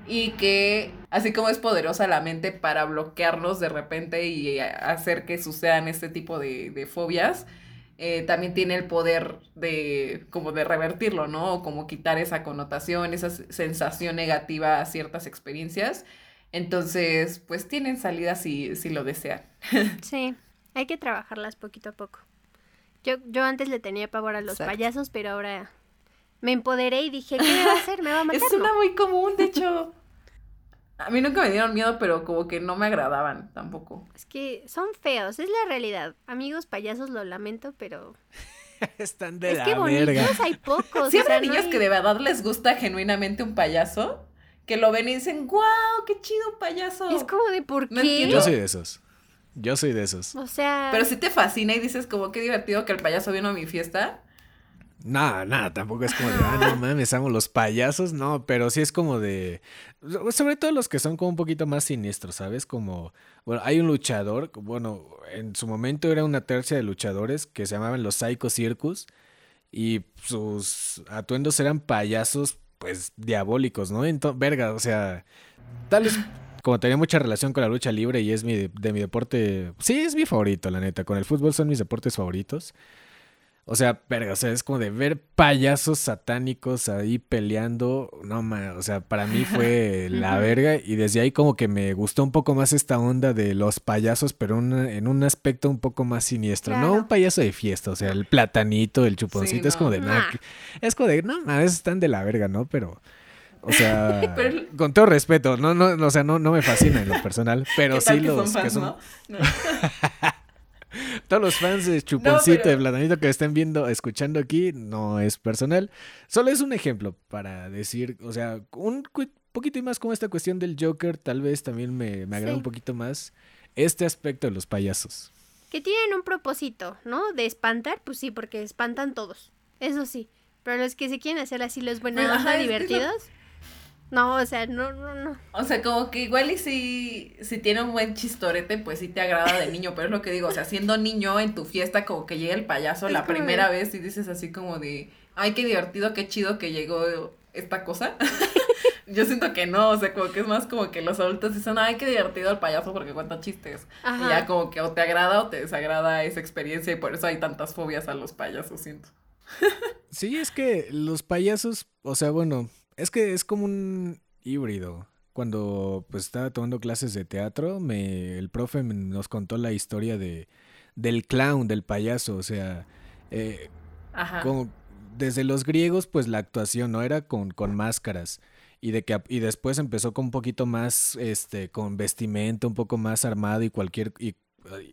y que así como es poderosa la mente para bloquearnos de repente y hacer que sucedan este tipo de, fobias, eh, también tiene el poder de como de revertirlo, ¿no? O como quitar esa connotación, esa sensación negativa a ciertas experiencias. Entonces, pues tienen salida si, si lo desean. Sí, hay que trabajarlas poquito a poco. Yo, yo antes le tenía pavor a los payasos, pero ahora me empoderé y dije, ¿qué me va a hacer? ¿Me va a matar? Es una muy común, de hecho. A mí nunca me dieron miedo, pero como que no me agradaban tampoco. Es que son feos, es la realidad. Amigos payasos, lo lamento, pero... Están de es la que bonitos verga. hay pocos. Sí, o sea, no niños hay- que de verdad les gusta genuinamente un payaso, que lo ven y dicen, ¡guau! ¡Qué chido un payaso! Es como de por qué. No entiendo. Yo soy de esos. Yo soy de esos. O sea... Pero si te fascina y dices como qué divertido que el payaso vino a mi fiesta. Nada, nada, tampoco es como de, ah, no mames, amo los payasos, no, pero sí es como de, sobre todo los que son como un poquito más siniestros, ¿sabes? Como, bueno, hay un luchador, bueno, en su momento era una tercia de luchadores que se llamaban los Psycho Circus y sus atuendos eran payasos, pues, diabólicos, ¿no? Entonces, verga, o sea, tal vez como tenía mucha relación con la lucha libre y es mi, de mi deporte, sí, es mi favorito, la neta, con el fútbol son mis deportes favoritos. O sea, verga, o sea, es como de ver payasos satánicos ahí peleando. No, ma, o sea, para mí fue la verga. Y desde ahí como que me gustó un poco más esta onda de los payasos, pero una- en un aspecto un poco más siniestro. No un payaso de fiesta, o sea, el platanito, el chuponcito, es no. como de, nah, es como de, no, ma, esos están de la verga, ¿no? Pero... O sea, Pero- con todo respeto, no, no, o sea, no, no me fascina en lo personal, pero ¿Qué sí que los son fans, que son no? No. todos los fans de Chuponcito, pero- de Platanito que estén viendo, escuchando aquí, no es personal. Solo es un ejemplo para decir, o sea, un poquito y más como esta cuestión del Joker, tal vez también me, me agrada Sí. un poquito más este aspecto de los payasos. Que tienen un propósito, ¿no? De espantar, pues sí, porque espantan todos. Eso sí. Pero los que se quieren hacer así los es que lo- divertidos. No, o sea, no, no, no. O sea, como que igual y si, si tiene un buen chistorete, pues sí te agrada de niño, pero es lo que digo, o sea, siendo niño en tu fiesta, como que llega el payaso Es la de- primera vez y dices así como de, ay, qué divertido, qué chido que llegó esta cosa. Yo siento que no, o sea, como que es más como que los adultos dicen, ay, qué divertido el payaso porque cuenta chistes. Y ya como que o te agrada o te desagrada esa experiencia y por eso hay tantas fobias a los payasos, siento. Sí, es que los payasos, o sea, bueno, es que es como un híbrido. Cuando pues estaba tomando clases de teatro, me, el profe nos contó la historia de, del clown, del payaso, o sea, eh, Ajá. como desde los griegos, pues la actuación no era con, con máscaras. Y, de que, y después empezó con un poquito más, este, con vestimenta, un poco más armado y cualquier, y,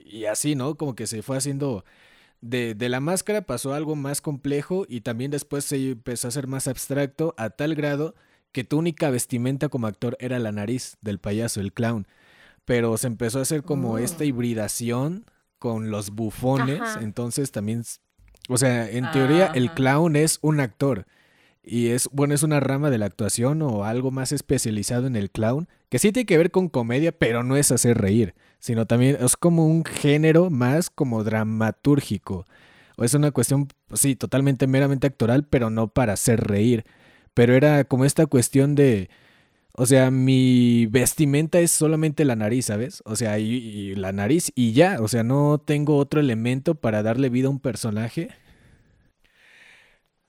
y así, ¿no? Como que se fue haciendo, de, de la máscara pasó a algo más complejo y también después se empezó a hacer más abstracto a tal grado que tu única vestimenta como actor era la nariz del payaso, el clown. Pero se empezó a hacer como Oh. esta hibridación con los bufones, Ajá. entonces también o sea, en teoría el Ajá. clown es un actor. Y es, bueno, es una rama de la actuación o algo más especializado en el clown, que sí tiene que ver con comedia, pero no es hacer reír, sino también es como un género más como dramatúrgico. O es una cuestión, pues sí, totalmente meramente actoral, pero no para hacer reír. Pero era como esta cuestión de, o sea, mi vestimenta es solamente la nariz, ¿sabes? O sea, y, y la nariz y ya, o sea, no tengo otro elemento para darle vida a un personaje.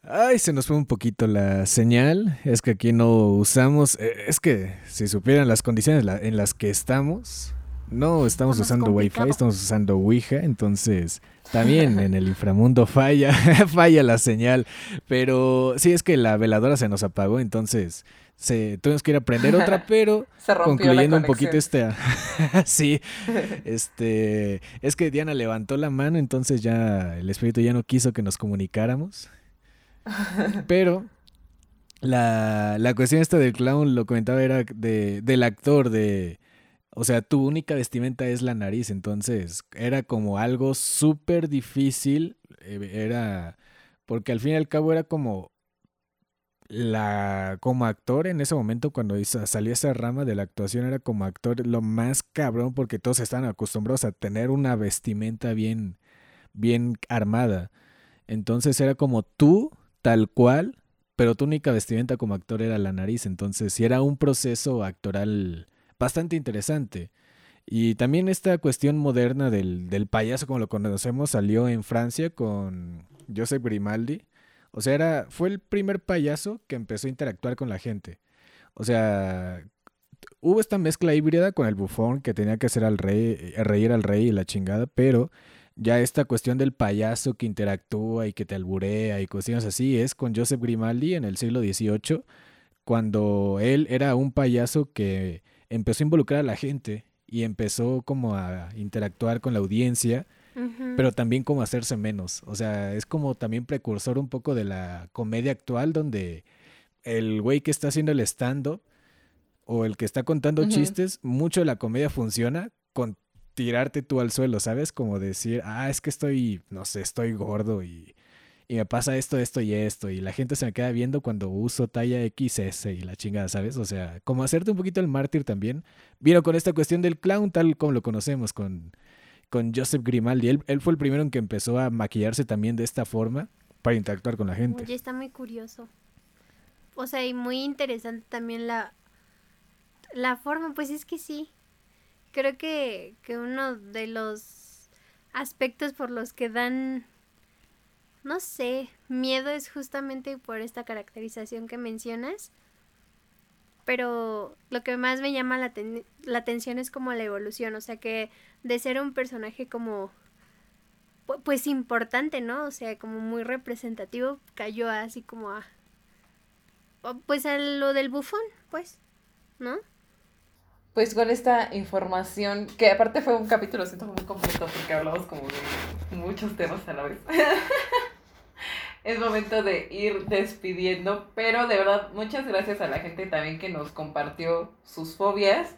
Ay, se nos fue un poquito la señal. Es que aquí no usamos. eh, Es que si supieran las condiciones en las que estamos, no estamos usando Wi-Fi, estamos usando Ouija. Entonces, también en el inframundo falla, falla la señal. Pero sí, es que la veladora se nos apagó. Entonces, se, tuvimos que ir a prender otra, pero Se concluyendo un poquito este sí este es que Diana levantó la mano entonces ya el espíritu ya no quiso que nos comunicáramos pero la, la cuestión esta del clown lo comentaba era de, del actor de o sea tu única vestimenta es la nariz entonces era como algo súper difícil eh, era porque al fin y al cabo era como la como actor en ese momento cuando hizo- salió esa rama de la actuación era como actor lo más cabrón porque todos están acostumbrados a tener una vestimenta bien bien armada. Entonces era como tú tal cual, pero tu única vestimenta como actor era la nariz, entonces sí era un proceso actoral bastante interesante. Y también esta cuestión moderna del, del payaso como lo conocemos salió en Francia con Joseph Grimaldi. O sea, era, fue el primer payaso que empezó a interactuar con la gente. O sea, hubo esta mezcla híbrida con el bufón que tenía que hacer al rey, eh, reír al rey y la chingada, pero ya esta cuestión del payaso que interactúa y que te alburea y cuestiones así es con Joseph Grimaldi en el siglo XVIII, cuando él era un payaso que empezó a involucrar a la gente y empezó como a interactuar con la audiencia, pero también como a hacerse menos. O sea, es como también precursor un poco de la comedia actual donde el güey que está haciendo el stand-up o el que está contando chistes, mucho de la comedia funciona con tirarte tú al suelo, ¿sabes? Como decir, ah, es que estoy, no sé, estoy gordo y, y me pasa esto, esto y esto. Y la gente se me queda viendo cuando uso talla XS y la chingada, ¿sabes? O sea, como hacerte un poquito el mártir también. Vino con esta cuestión del clown tal como lo conocemos, con, con Joseph Grimaldi. Él, él fue el primero en que empezó a maquillarse también de esta forma para interactuar con la gente. Oye, está muy curioso. O sea, y muy interesante también la, la forma, pues es que sí creo que, uno de los aspectos por los que dan, no sé, miedo es justamente por esta caracterización que mencionas. Pero lo que más me llama la, la atención es como la evolución, o sea que de ser un personaje como pues importante, ¿no? O sea, como muy representativo, cayó así como a pues a lo del bufón, pues, ¿no? Pues con esta información, que aparte fue un capítulo, siento muy completo porque hablamos como de muchos temas a la vez. es momento de ir despidiendo, pero de verdad muchas gracias a la gente también que nos compartió sus fobias.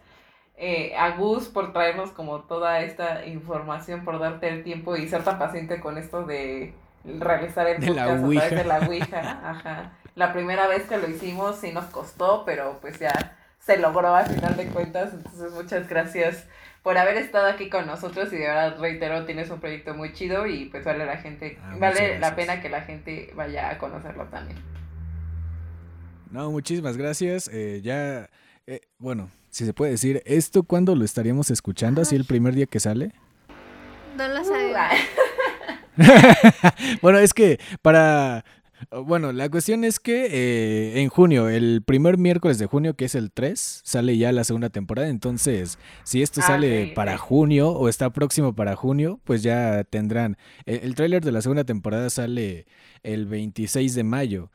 Eh, a Gus por traernos como toda esta información, por darte el tiempo y ser tan paciente con esto de realizar el podcast a través de la Ouija. Ajá. La primera vez que lo hicimos sí nos costó, pero pues ya se logró al final de cuentas. Entonces, muchas gracias por haber estado aquí con nosotros y de verdad reitero, tienes un proyecto muy chido y pues vale la gente, ah, vale la pena que la gente vaya a conocerlo también. No, muchísimas gracias. Eh, ya, eh, bueno, si se puede decir, ¿esto cuándo lo estaríamos escuchando? ¿Así el primer día que sale? No lo sé. bueno, es que para bueno, la cuestión es que eh, en junio, el primer miércoles de junio, que es el 3, sale ya la segunda temporada. Entonces, si esto ah, sale para junio o está próximo para junio, pues ya tendrán. El, el tráiler de la segunda temporada sale el 26 de mayo.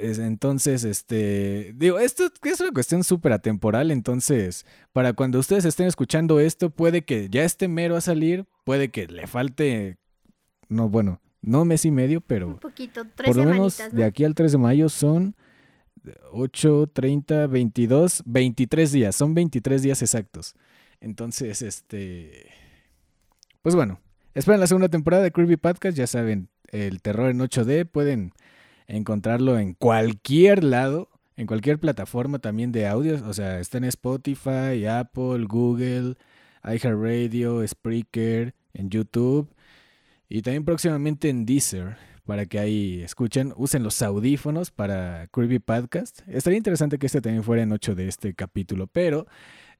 Entonces, este, digo, esto es una cuestión súper atemporal, entonces, para cuando ustedes estén escuchando esto, puede que ya esté mero a salir, puede que le falte, no, bueno, no mes y medio, pero un poquito, por lo menos de aquí al 3 de mayo son 8, 30, 22, 23 días, son 23 días exactos. Entonces, este, pues bueno, esperen la segunda temporada de Creepy Podcast, ya saben, el terror en 8D, pueden encontrarlo en cualquier lado, en cualquier plataforma también de audio, o sea, está en Spotify, Apple, Google, iHeartRadio, Spreaker, en YouTube y también próximamente en Deezer, para que ahí escuchen, usen los audífonos para Creepy Podcast. Estaría interesante que este también fuera en 8 de este capítulo, pero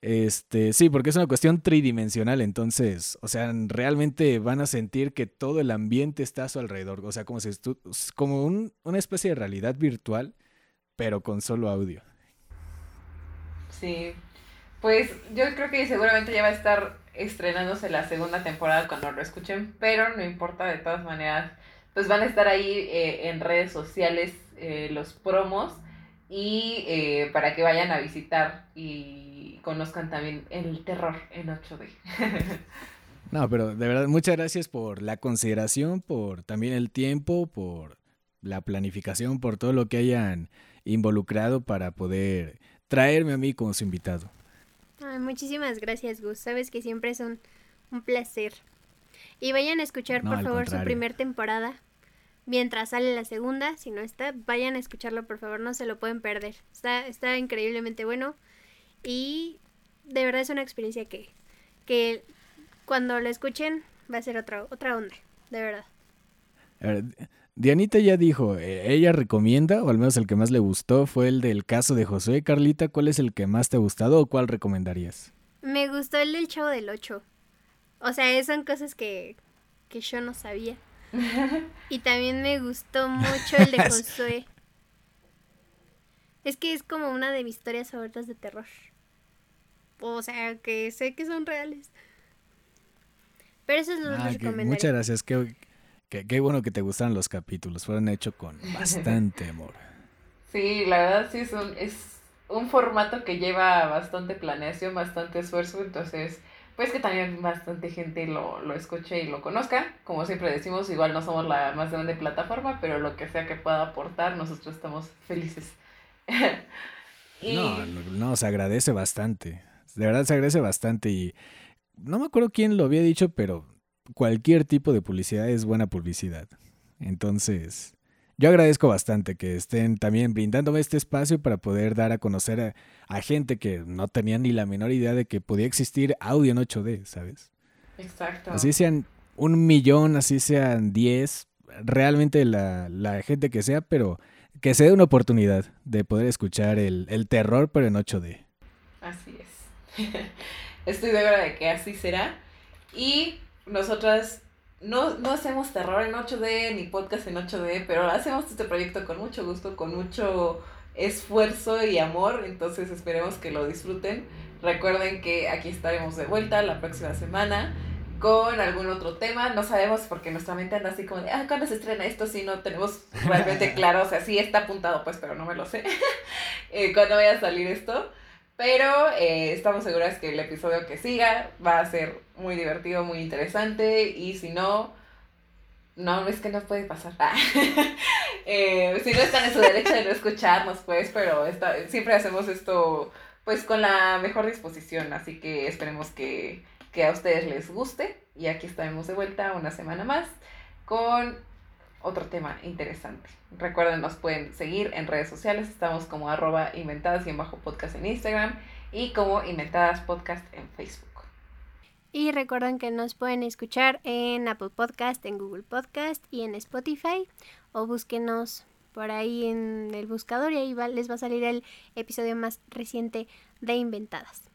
este, sí, porque es una cuestión tridimensional, entonces, o sea, realmente van a sentir que todo el ambiente está a su alrededor, o sea, como, si como una especie de realidad virtual, pero con solo audio. Sí, pues yo creo que seguramente ya va a estar estrenándose la segunda temporada cuando lo escuchen, pero no importa, de todas maneras, pues van a estar ahí eh, en redes sociales eh, los promos y eh, para que vayan a visitar y conozcan también el terror en 8D. no, pero de verdad, muchas gracias por la consideración, por también el tiempo, por la planificación, por todo lo que hayan involucrado para poder traerme a mí como su invitado muchísimas gracias, Gus. Sabes que siempre es un, placer. Y vayan a escuchar, por favor, su primer temporada. Mientras sale la segunda, si no está, vayan a escucharlo, por favor, no se lo pueden perder. Está, está increíblemente bueno. Y de verdad es una experiencia que, que cuando lo escuchen va a ser otra, otra onda, de verdad. Dianita ya dijo, eh, ella recomienda, o al menos el que más le gustó, fue el del caso de José. Carlita, ¿cuál es el que más te ha gustado o cuál recomendarías? Me gustó el del Chavo del Ocho. O sea, son cosas que, que yo no sabía. y también me gustó mucho el de Josué. es que es como una de mis historias favoritas de terror. O sea, que sé que son reales. Pero eso es lo ah, que Muchas gracias. Qué, Qué, bueno que te gustaron los capítulos, fueron hechos con bastante amor. Sí, la verdad sí es un formato que lleva bastante planeación, bastante esfuerzo, entonces pues que también bastante gente lo, lo escuche y lo conozca. Como siempre decimos, igual no somos la más grande plataforma, pero lo que sea que pueda aportar, nosotros estamos felices. No, no, se agradece bastante. De verdad se agradece bastante y no me acuerdo quién lo había dicho, pero cualquier tipo de publicidad es buena publicidad. Entonces, yo agradezco bastante que estén también brindándome este espacio para poder dar a conocer a, gente que no tenía ni la menor idea de que podía existir audio en 8D, ¿sabes? Exacto. Así sean un millón, así sean diez, realmente la, la gente que sea, pero que se dé una oportunidad de poder escuchar el, el terror, pero en 8D. Así es. Estoy segura de que así será. Y nosotras no, no hacemos terror en 8D ni podcast en 8D, pero hacemos este proyecto con mucho gusto, con mucho esfuerzo y amor, entonces esperemos que lo disfruten. Recuerden que aquí estaremos de vuelta la próxima semana con algún otro tema, no sabemos porque nuestra mente anda así como de, ah, ¿cuándo se estrena esto? Si no tenemos realmente claro, o sea, sí está apuntado pues, pero no me lo sé, eh, cuándo vaya a salir esto. Pero eh, estamos seguras que el episodio que siga va a ser muy divertido, muy interesante. Y si no, no, es que no puede pasar. Eh, si no están en su derecho de no escucharnos, pues, pero siempre hacemos esto pues con la mejor disposición. Así que esperemos que, que a ustedes les guste. Y aquí estaremos de vuelta una semana más con otro tema interesante. Recuerden, nos pueden seguir en redes sociales. Estamos como arroba inventadas y en bajo podcast en Instagram y como inventadas podcast en Facebook. Y recuerden que nos pueden escuchar en Apple Podcast, en Google Podcast y en Spotify. O búsquenos por ahí en el buscador y ahí les va a salir el episodio más reciente de Inventadas.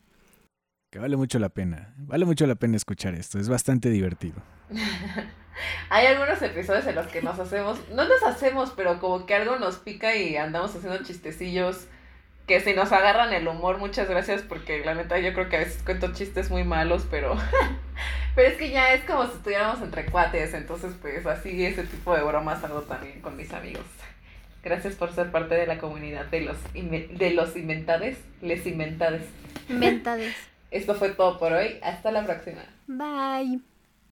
Que vale mucho la pena. Vale mucho la pena escuchar esto. Es bastante divertido. Hay algunos episodios en los que nos hacemos, no nos hacemos, pero como que algo nos pica y andamos haciendo chistecillos que si nos agarran el humor, muchas gracias porque la neta yo creo que a veces cuento chistes muy malos, pero pero es que ya es como si estuviéramos entre cuates, entonces pues así ese tipo de bromas hago también con mis amigos. Gracias por ser parte de la comunidad de los de los inventades, les inventades. Inventades. Esto fue todo por hoy, hasta la próxima. Bye.